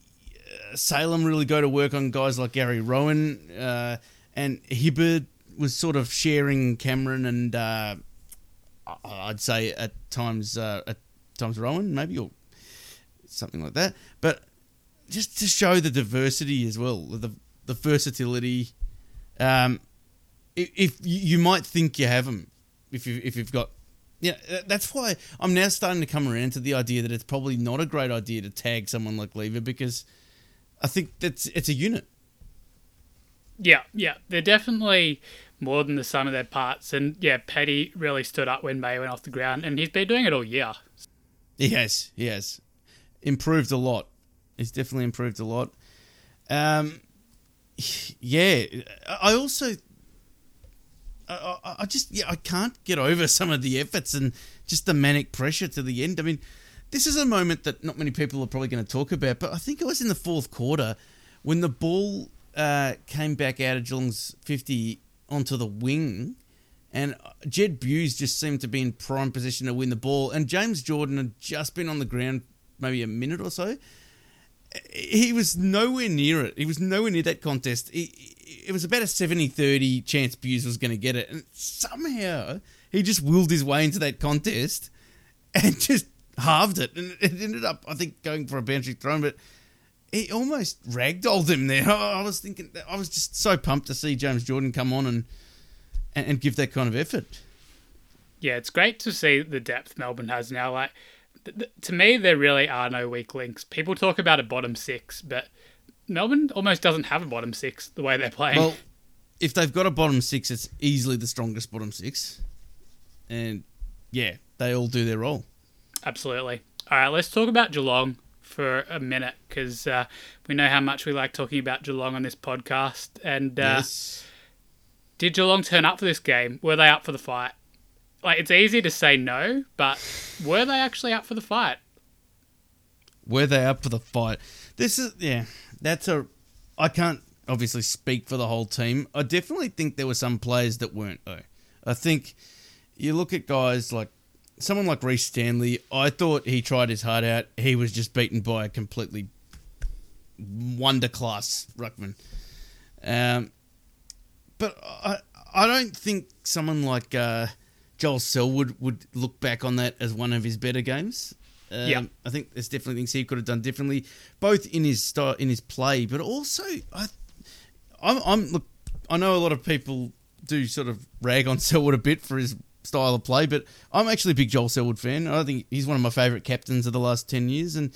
Salem really go to work on guys like Gary Rohan uh, and Hibbert was sort of sharing Cameron and uh, I'd say at times uh, at times Rohan maybe or something like that. But just to show the diversity as well, the the versatility. Um, if, if you, might think you have them, if you if you've got, yeah, that- that's why I'm now starting to come around to the idea that it's probably not a great idea to tag someone like Lever because I think that's it's a unit. Yeah, yeah. They're definitely more than the sum of their parts. And yeah, Petty really stood up when May went off the ground, and he's been doing it all year. He has, he has improved a lot. He's definitely improved a lot. Um, yeah, I also, I, I, I just, yeah, I can't get over some of the efforts and just the manic pressure to the end. I mean, this is a moment that not many people are probably going to talk about, but I think it was in the fourth quarter when the ball uh, came back out of Geelong's fifty onto the wing and Jed Bews just seemed to be in prime position to win the ball. And James Jordan had just been on the ground maybe a minute or so. He was nowhere near it. He was nowhere near that contest. He, it was about a 70 30 chance Bews was going to get it. And somehow he just willed his way into that contest and [LAUGHS] just halved it. And it ended up, I think, going for a boundary throw, but he almost ragdolled him there. [LAUGHS] I was thinking, I was just so pumped to see James Jordan come on and, and, and give that kind of effort. Yeah, it's great to see the depth Melbourne has now. Like, th- th- to me, there really are no weak links. People talk about a bottom six, but Melbourne almost doesn't have a bottom six the way they're playing. Well, if they've got a bottom six, it's easily the strongest bottom six. And yeah, they all do their role. Absolutely. All right, let's talk about Geelong for a minute because uh, we know how much we like talking about Geelong on this podcast. And uh, yes. did Geelong turn up for this game? Were they up for the fight? Like, it's easy to say no, but were they actually up for the fight? Were they up for the fight? This is yeah. That's a. I can't obviously speak for the whole team. I definitely think there were some players that weren't though. I think you look at guys like someone like Rhys Stanley. I thought he tried his heart out. He was just beaten by a completely wonder class ruckman. Um, but I I don't think someone like uh, Joel Selwood would look back on that as one of his better games. Um, Yeah. I think there's definitely things he could have done differently, both in his style, in his play, but also I, I'm, I'm look. I know a lot of people do sort of rag on Selwood a bit for his style of play, but I'm actually a big Joel Selwood fan. I think he's one of my favourite captains of the last ten years, and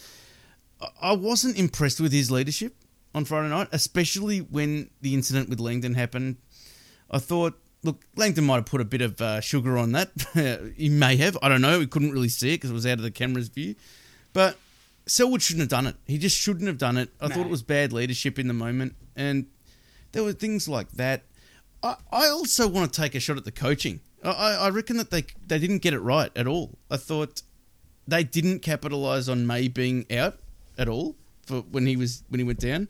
I- I wasn't impressed with his leadership on Friday night, especially when the incident with Langdon happened. I thought, look, Langdon might have put a bit of uh, sugar on that. [LAUGHS] he may have. I don't know. We couldn't really see it because it was out of the camera's view. But Selwood shouldn't have done it. He just shouldn't have done it. I No. thought it was bad leadership in the moment. And there were things like that. I, I also want to take a shot at the coaching. I, I reckon that they they didn't get it right at all. I thought they didn't capitalize on May being out at all for when he was when he went down.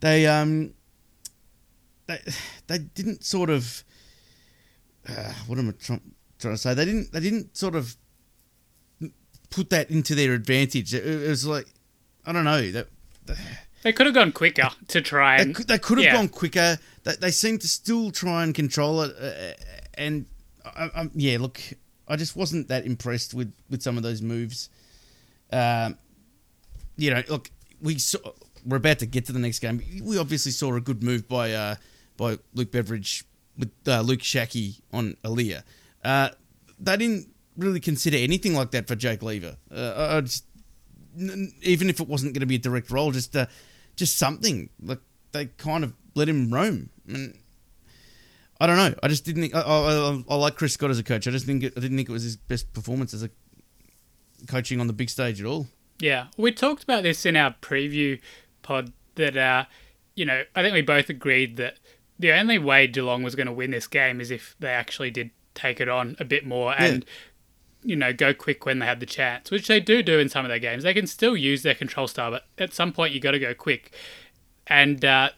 They um they they didn't sort of uh, what am I trying, trying to say? They didn't they didn't sort of put that into their advantage. It, it was like I don't know that. They could have gone quicker to try They could, they could have yeah. gone quicker. They, they seem to still try and control it. Uh, and I, I, yeah, look, I just wasn't that impressed with, with some of those moves. Um, you know, look, we saw, we're about to get to the next game. We obviously saw a good move by uh, by Luke Beveridge with uh, Luke Shackey on Aliir. Uh, they didn't really consider anything like that for Jake Lever. Uh, just, even if it wasn't going to be a direct role, just uh, just something like they kind of let him roam. I don't know. I just didn't. Think, I, I, I, like Chris Scott as a coach. I just think it, I didn't think it was his best performance as a coaching on the big stage at all. Yeah, we talked about this in our preview pod that, uh, you know, I think we both agreed that the only way Geelong was going to win this game is if they actually did take it on a bit more and, you know, go quick when they had the chance, which they do do in some of their games. They can still use their control style, but at some point you got to go quick. And uh,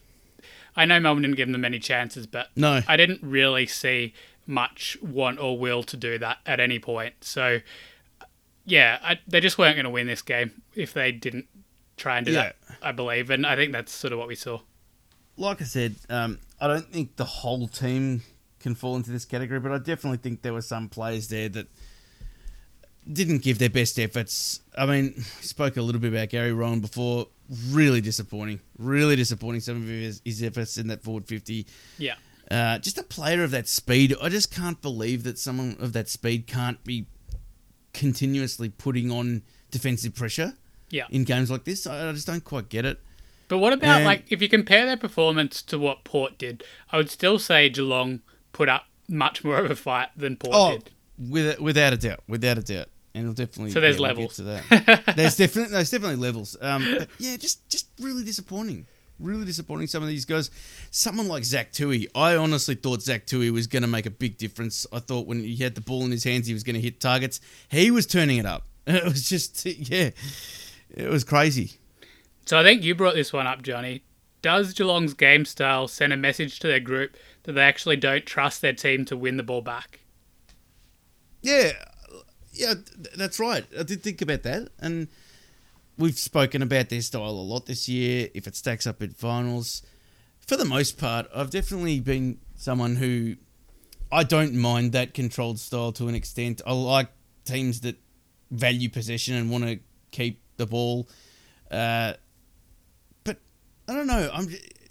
I know Melbourne didn't give them many chances, but No. I didn't really see much want or will to do that at any point. So, yeah, I, they just weren't going to win this game if they didn't try and do that, I believe. And I think that's sort of what we saw. Like I said, um, I don't think the whole team can fall into this category, but I definitely think there were some players there that didn't give their best efforts. I mean, spoke a little bit about Gary Rohan before. Really disappointing. Really disappointing. Some of his, his efforts in that forward fifty. Yeah. Uh, just a player of that speed. I just can't believe that someone of that speed can't be continuously putting on defensive pressure Yeah. in games like this. I, I just don't quite get it. But what about, And- like, if you compare their performance to what Port did, I would still say Geelong put up much more of a fight than Port Oh, did. with, without a doubt, without a doubt, and it'll definitely. So there's yeah, we'll levels. get to that. [LAUGHS] there's definitely there's definitely levels. Um, yeah, just just really disappointing. Really disappointing. Some of these guys. Someone like Zach Tuohy. I honestly thought Zach Tuohy was going to make a big difference. I thought when he had the ball in his hands, he was going to hit targets. He was turning it up. [LAUGHS] It was just yeah, it was crazy. So I think you brought this one up, Johnny. Does Geelong's game style send a message to their group that they actually don't trust their team to win the ball back? Yeah, yeah, that's right. I did think about that, and we've spoken about their style a lot this year. If it stacks up in finals, for the most part, I've definitely been someone who I don't mind that controlled style to an extent. I like teams that value possession and want to keep the ball. Uh, but I don't know. I'm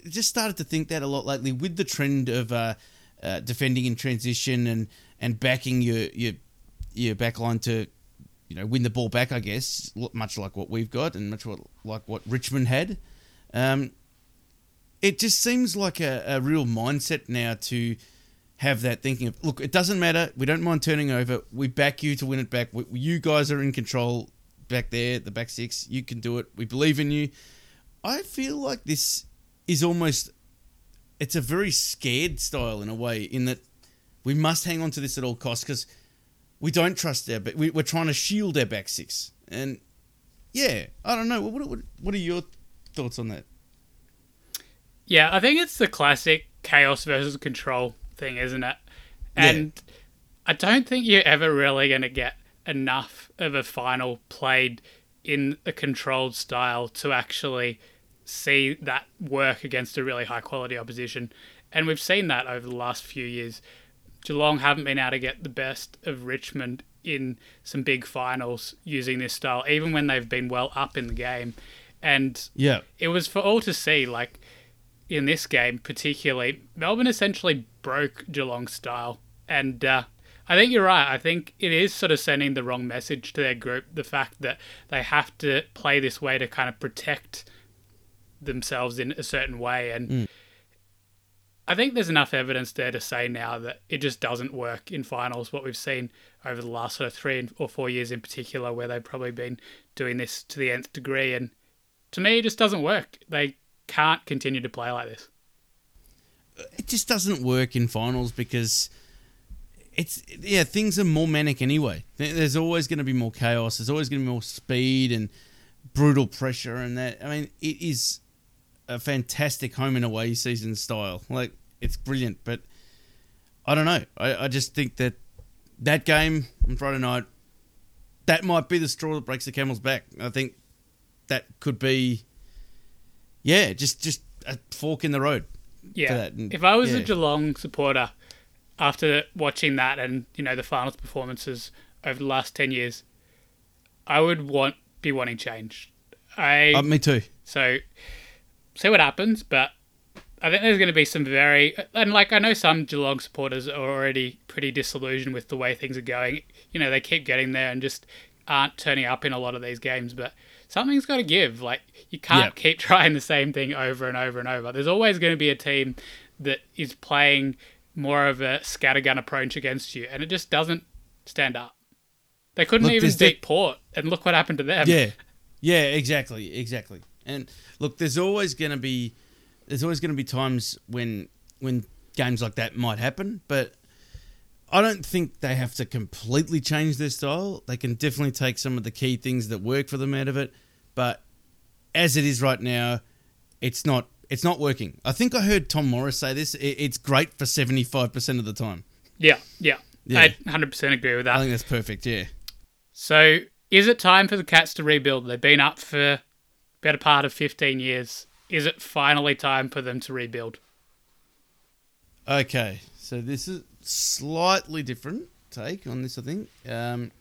just started to think that a lot lately with the trend of uh, uh, defending in transition and, and backing your your your backline to you know win the ball back. I guess much like what we've got and much like what Richmond had. Um, it just seems like a, a real mindset now to have that thinking of look, it doesn't matter. We don't mind turning over. We back you to win it back. We, you guys are in control back there, the back six. You can do it. We believe in you. I feel like this is almost it's a very scared style in a way in that we must hang on to this at all costs because we don't trust our but we, are trying to shield our back six and yeah i don't know what, what, what are your thoughts on that yeah i think it's the classic chaos versus control thing isn't it and yeah. i don't think you're ever really going to get enough of a final played in a controlled style to actually see that work against a really high quality opposition. And we've seen that over the last few years. Geelong haven't been able to get the best of Richmond in some big finals using this style, even when they've been well up in the game. And yeah, it was for all to see. Like in this game, particularly, Melbourne essentially broke Geelong's style. And uh, I think you're right. I think it is sort of sending the wrong message to their group. The fact that they have to play this way to kind of protect themselves in a certain way. And mm. I think there's enough evidence there to say now that it just doesn't work in finals. What we've seen over the last sort of three or four years in particular, where they've probably been doing this to the nth degree. And to me, it just doesn't work. They can't continue to play like this. It just doesn't work in finals because it's yeah things are more manic anyway. There's always going to be more chaos. There's always going to be more speed and brutal pressure, and that I mean it is a fantastic home and away season style. Like it's brilliant, but I don't know. I, I just think that that game on Friday night, that might be the straw that breaks the camel's back. I think that could be, yeah, just just a fork in the road. Yeah. And, if I was yeah. a Geelong supporter after watching that and you know the finals performances over the last ten years, I would want be wanting change. I uh, me too. So see what happens, but I think there's going to be some very and like I know some Geelong supporters are already pretty disillusioned with the way things are going. You know, they keep getting there and just aren't turning up in a lot of these games, but something's got to give. Like you can't yep. keep [LAUGHS] trying the same thing over and over and over. There's always going to be a team that is playing more of a scattergun approach against you, and it just doesn't stand up. They couldn't look, even beat. Port, and look what happened to them. Yeah, yeah, exactly, exactly. And look, there's always going to be there's always going to be times when when games like that might happen, but I don't think they have to completely change their style. They can definitely take some of the key things that work for them out of it, but as it is right now, it's not it's not working. I think I heard Tom Morris say this. It's great for seventy five percent of the time. Yeah, yeah, yeah. I hundred percent agree with that. I think that's perfect. Yeah. So, is it time for the Cats to rebuild? They've been up for better part of 15 years. Is it finally time for them to rebuild? Okay, so this is slightly different take on this, I think. Um,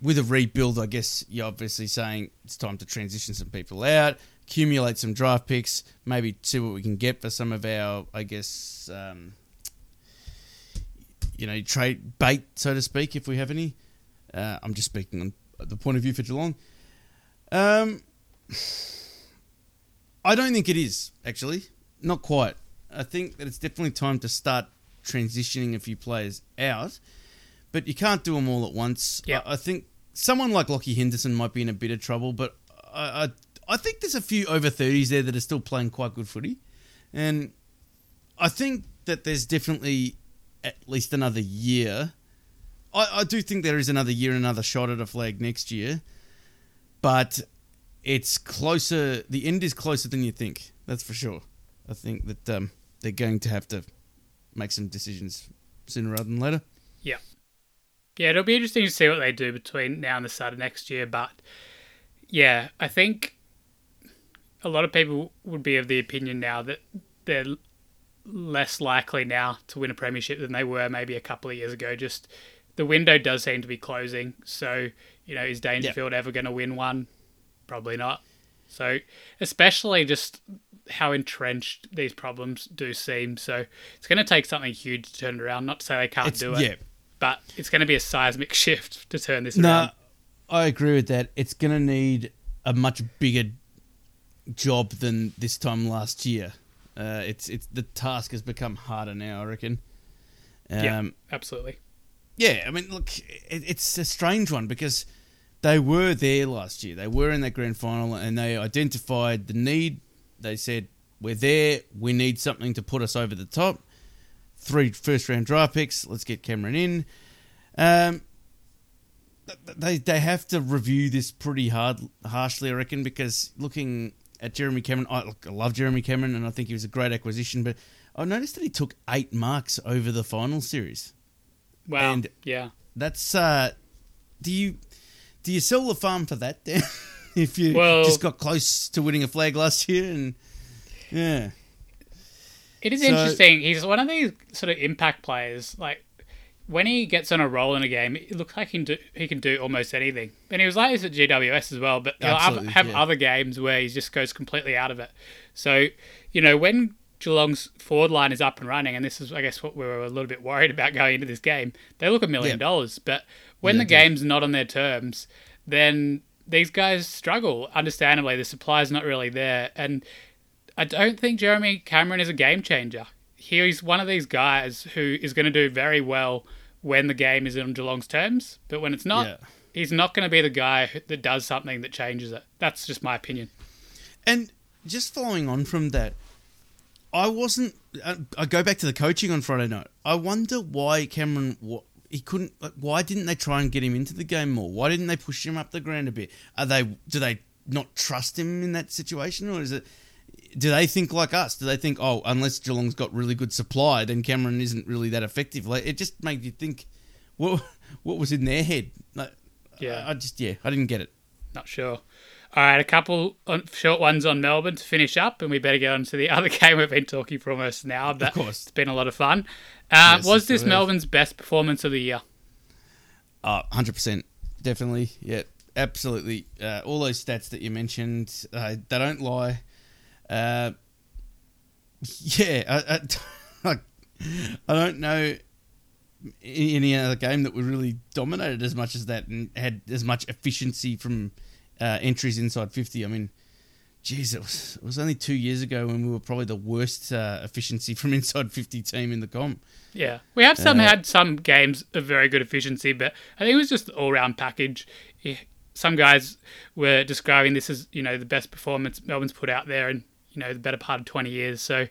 with a rebuild, I guess you're obviously saying it's time to transition some people out, accumulate some draft picks, maybe see what we can get for some of our, I guess, um, you know, trade bait, so to speak, if we have any. Uh, I'm just speaking on the point of view for Geelong. Um, I don't think it is actually. Not quite. I think that it's definitely time to start transitioning a few players out, but you can't do them all at once. Yeah. I, I think someone like Lachie Henderson might be in a bit of trouble, but I, I I think there's a few over 30s there that are still playing quite good footy, and I think that there's definitely at least another year. I, I do think there is another year, and another shot at a flag next year, but it's closer. The end is closer than you think. That's for sure. I think that um, they're going to have to make some decisions sooner rather than later. Yeah, yeah. It'll be interesting to see what they do between now and the start of next year. But yeah, I think a lot of people would be of the opinion now that they're less likely now to win a premiership than they were maybe a couple of years ago. Just the window does seem to be closing. So, you know, is Dangerfield ever going to win one? Probably not. So, especially just how entrenched these problems do seem. So, it's going to take something huge to turn it around. Not to say they can't It's, do it, yeah. but it's going to be a seismic [LAUGHS] shift to turn this No, around. I agree with that. It's going to need a much bigger job than this time last year. Uh, it's it's the task has become harder now. I reckon. Um, Yeah. Absolutely. Yeah, I mean, look, it, it's a strange one because they were there last year. They were in that grand final and they identified the need. They said, "We're there. We need something to put us over the top." Three first round draft picks. Let's get Cameron in. Um, they they have to review this pretty hard harshly, I reckon, because looking at Jeremy Cameron, I, look, I love Jeremy Cameron and I think he was a great acquisition, but I noticed that he took eight marks over the final series Wow. And- yeah. that's uh do you do you sell the farm for that then [LAUGHS] if you Well- just got close to winning a flag last year and yeah It is So- interesting. He's one of these sort of impact players. Like when he gets on a roll in a game, it looks like he can do, he can do almost anything. And he was like this at GWS as well. But he'll have, have yeah. other games where he just goes completely out of it. So you know when Geelong's forward line is up and running, and this is I guess what we were a little bit worried about going into this game. They look a million dollars, but when Yeah, the game's not on their terms, then these guys struggle. Understandably, the supply's not really there, and I don't think Jeremy Cameron is a game changer. He's one of these guys who is going to do very well when the game is on Geelong's terms, but when it's not, Yeah. he's not going to be the guy that does something that changes it. That's just my opinion. and just following on from that i wasn't uh, i go back to the coaching on friday night i wonder why cameron he couldn't like, why didn't they try and get him into the game more why didn't they push him up the ground a bit are they do they not trust him in that situation or is it do they think like us? Do they think, oh, unless Geelong's got really good supply, then Cameron isn't really that effective? Like it just made you think, what what was in their head? Like, Yeah. I, I just yeah, I didn't get it. Not sure. All right, a couple uh, short ones on Melbourne to finish up, and we better get on to the [LAUGHS] other game we've been talking for almost an hour, but of course. it's been a lot of fun. Uh, Yes, was this. Melbourne's best performance of the year? Uh, 100%. Definitely. Yeah, absolutely. Uh, all those stats that you mentioned, uh, they don't lie. Uh, [LAUGHS] yeah, I, I, [LAUGHS] I don't know any other game that we really dominated as much as that and had as much efficiency from uh, entries inside 50. I mean, geez, it was, it was only two years ago when we were probably the worst uh, efficiency [LAUGHS] from inside 50 team in the comp. Yeah, we have some Uh, had some games of very good efficiency, but I think it was just the all round package. Yeah, Some guys were describing this as you know the best performance Melbourne's put out there in you know the better part of twenty years. So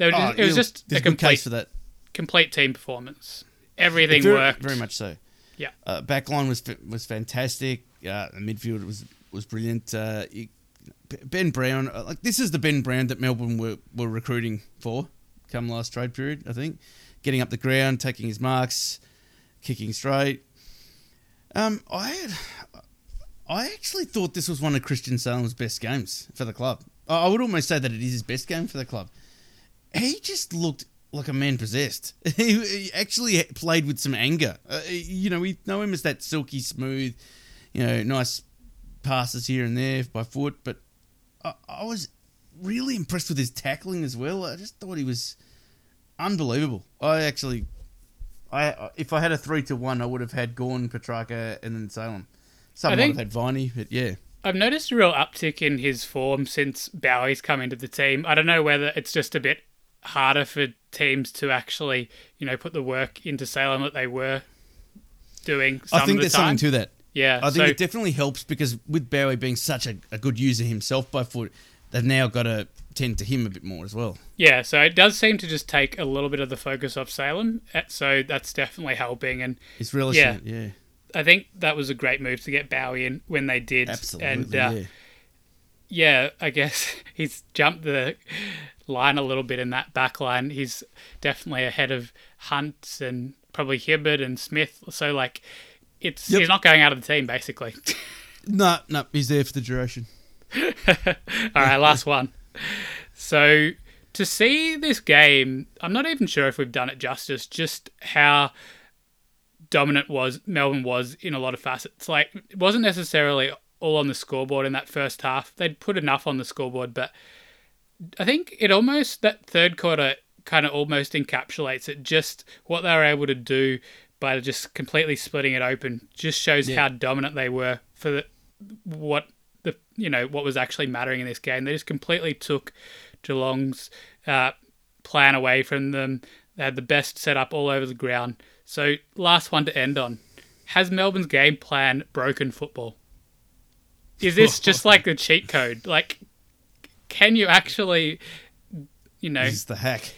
Oh, just, it was just a complete case for that. complete team performance. Everything very, worked. very much so. Yeah. Uh, backline was was fantastic. Uh, the midfield was was brilliant. Uh, you- ben Brown, uh, like this is the Ben Brown that Melbourne were, were recruiting for, come last trade period. I think, getting up the ground, taking his marks, kicking straight. Um, I had, I actually thought this was one of Christian Salem's best games for the club. I would almost say that it is his best game for the club. He just looked like a man possessed. [LAUGHS] he, he actually played with some anger. Uh, you know, we know him as that silky smooth, you know, nice passes here and there by foot, but I, I was really impressed with his tackling as well. I just thought he was unbelievable. I actually, I if I had a three to one, I would have had Gawn, Petracca, and then Salem. Some I might have had Viney, but yeah. I've noticed a real uptick in his form since Bowey's come into the team. I don't know whether it's just a bit harder for teams to actually, you know, put the work into Salem that they were doing. Some I think the there's time. something to that. Yeah, I think so it definitely helps because with Bowey being such a, a good user himself by foot, they've now got to tend to him a bit more as well. yeah, so it does seem to just take a little bit of the focus off Salem. Uh, So that's definitely helping, and It's relishing Yeah. yeah. I think that was a great move to get Bowey in when they did. Absolutely, and uh, yeah. yeah, I guess [LAUGHS] he's jumped the line a little bit in that back line. He's definitely ahead of Hunt and probably Hibbert and Smith. So like, it's Yep. he's not going out of the team basically. [LAUGHS] No, no, he's there for the duration. [LAUGHS] All right, last one. So to see this game, I'm not even sure if we've done it justice. Just how dominant was Melbourne was in a lot of facets. Like it wasn't necessarily all on the scoreboard in that first half. They'd put enough on the scoreboard, but I think it almost that third quarter kind of almost encapsulates it. Just what they were able to do by just completely splitting it open just shows Yeah. how dominant they were for the, what the you know what was actually mattering in this game. They just completely took Geelong's uh, plan away from them. They had the best setup all over the ground. So last one to end on: Has Melbourne's game plan broken football? Is this just [LAUGHS] like the cheat code? Like, can you actually, you know, This is the hack.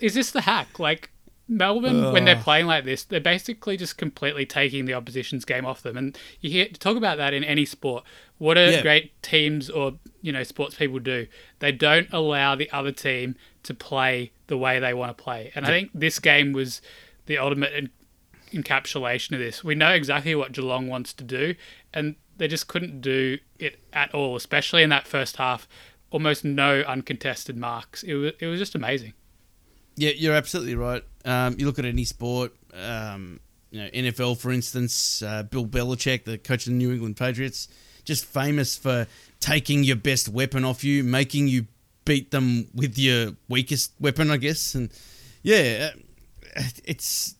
is this the hack? Like Melbourne, when they're playing like this, they're basically just completely taking the opposition's game off them. And you hear talk about that in any sport. What do Yeah. great teams or you know sports people do? They don't allow the other team to play the way they want to play. And I think this game was the ultimate en- encapsulation of this. We know exactly what Geelong wants to do, and they just couldn't do it at all, especially in that first half. Almost no uncontested marks. It was it was just amazing. Yeah, you're absolutely right. Um, you look at any sport, um, you know, NFL for instance, uh, Bill Belichick, the coach of the New England Patriots, just famous for taking your best weapon off you, making you beat them with your weakest weapon, I guess. And yeah, uh, it's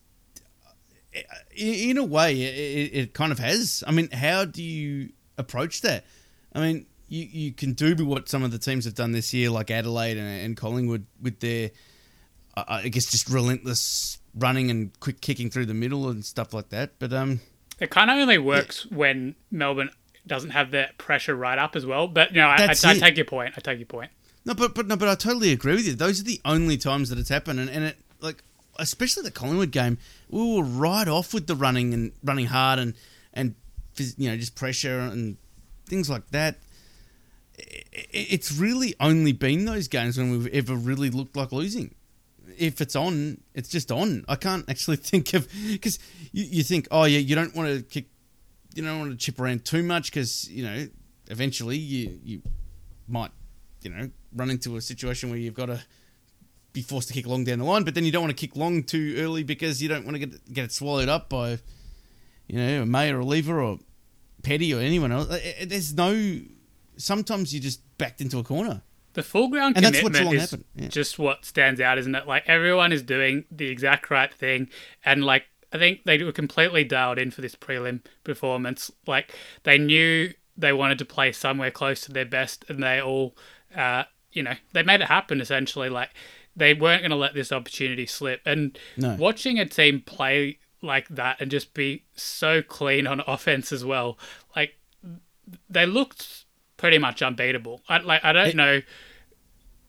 in a way it, it kind of has. I mean, how do you approach that? I mean, you, you can do what some of the teams have done this year, like Adelaide and, and Collingwood, with their I I guess just relentless running and quick kicking through the middle and stuff like that. But um, It kind of only works when Melbourne doesn't have that pressure right up as well. But you know, I, I, I take your point. I take your point. no, but but no, but I totally agree with you. Those are the only times that it's happened, and, and it like especially the Collingwood game, we were right off with the running and running hard and and you know just pressure and things like that. It's really only been those games when we've ever really looked like losing. If it's on, it's just on. I can't actually [LAUGHS] think of because you, you think, oh yeah, you don't want to kick, you don't want to chip around too much because you know eventually you you might you know run into a situation where you've got to be forced to kick long down the line, but then you don't want to kick long too early because you don't want to get get it swallowed up by you know a May or Lever or Petty or anyone else. There's no. Sometimes you're just backed into a corner. The full ground And commitment is yeah. just what stands out, isn't it? Like everyone is doing the exact right thing, and like I think they were completely dialed in for this prelim performance. Like they knew they wanted to play somewhere close to their best, and they all, uh, you know, they made it happen. Essentially, like they weren't going to let this opportunity slip. And No. watching a team play like that and just be so clean on [LAUGHS] offense as well, like they looked pretty much unbeatable. I like I don't It- know.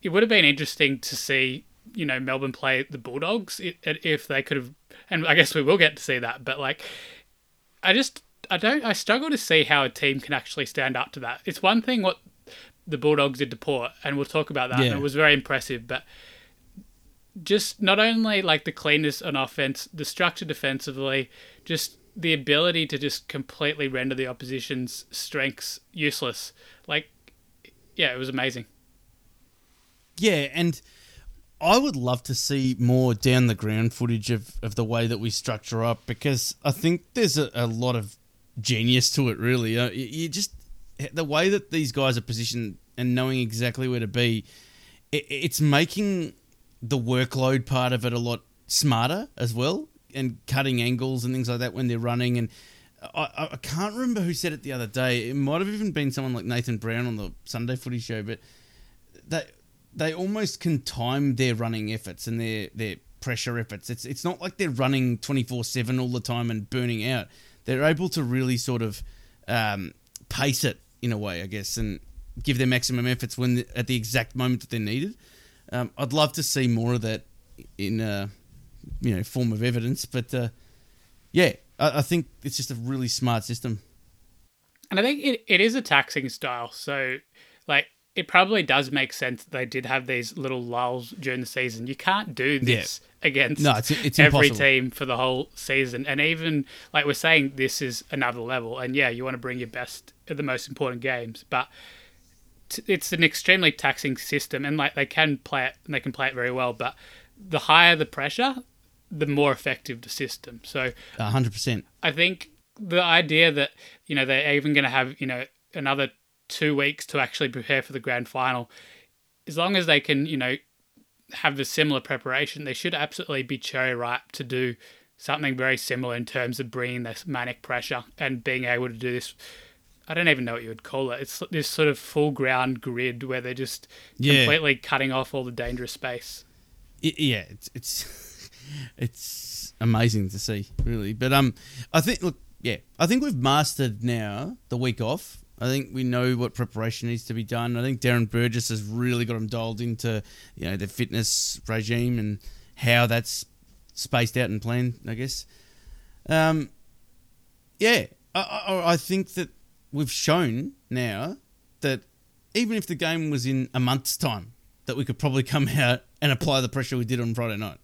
It would have been interesting to see you know Melbourne play the Bulldogs if they could have, and I guess we will get to see that. But like, I just I don't I struggle to see how a team can actually stand up to that. It's one thing what the Bulldogs did to Port, and we'll talk about that. Yeah. And it was very impressive, but just not only like the cleanness on offense, the structure defensively, just the ability to just completely render the opposition's strengths useless. Like, yeah, it was amazing. Yeah, and I would love to see more down the ground footage of, of the way that we structure up because I think there's a, a lot of genius to it, really. You, you just, the way that these guys are positioned and knowing exactly where to be, it, it's making the workload part of it a lot smarter as well and cutting angles and things like that when they're running. And I, I- can't remember who said it the other day. It might have even been someone like Nathan Brown on the Sunday footy show, but they they almost can time their running efforts and their their pressure efforts. It's it's not like they're running twenty four seven all the time and burning out. They're able to really sort of um, pace it in a way, I guess, and give their maximum efforts when at the exact moment that they're needed. Um, I'd love to see more of that in uh, you know form of evidence, but uh, yeah, I, I think it's just a really smart system. And I think it, it is a taxing style. So, like, it probably does make sense that they did have these little lulls during the season. You can't do this against No, it's it's every impossible. team for the whole season. And even, like, we're saying this is another level. And yeah, you want to bring your best at the most important games. But t- it's an extremely taxing system, and like they can play it and they can play it very well. But the higher the pressure, the more effective the system. So hundred percent. I think the idea that you know they're even going to have you know another two weeks to actually prepare for the grand final, as long as they can you know have the similar preparation, they should absolutely be cherry ripe to do something very similar in terms of bringing this manic pressure and being able to do this. I don't even know what you would call it. It's this sort of full ground grid where they're just Yeah. completely cutting off all the dangerous space. I- yeah, it's it's [LAUGHS] it's amazing to see, really. But um, I think look, yeah, I think we've mastered now the week off. I think we know what preparation needs to be done. I think Darren Burgess has really got them dialed into you know the fitness regime and how that's spaced out and planned. I guess. Um, yeah, I, I, I think that we've shown now that even if the game was in a month's time, that we could probably come [LAUGHS] out and apply the pressure we did on Friday night.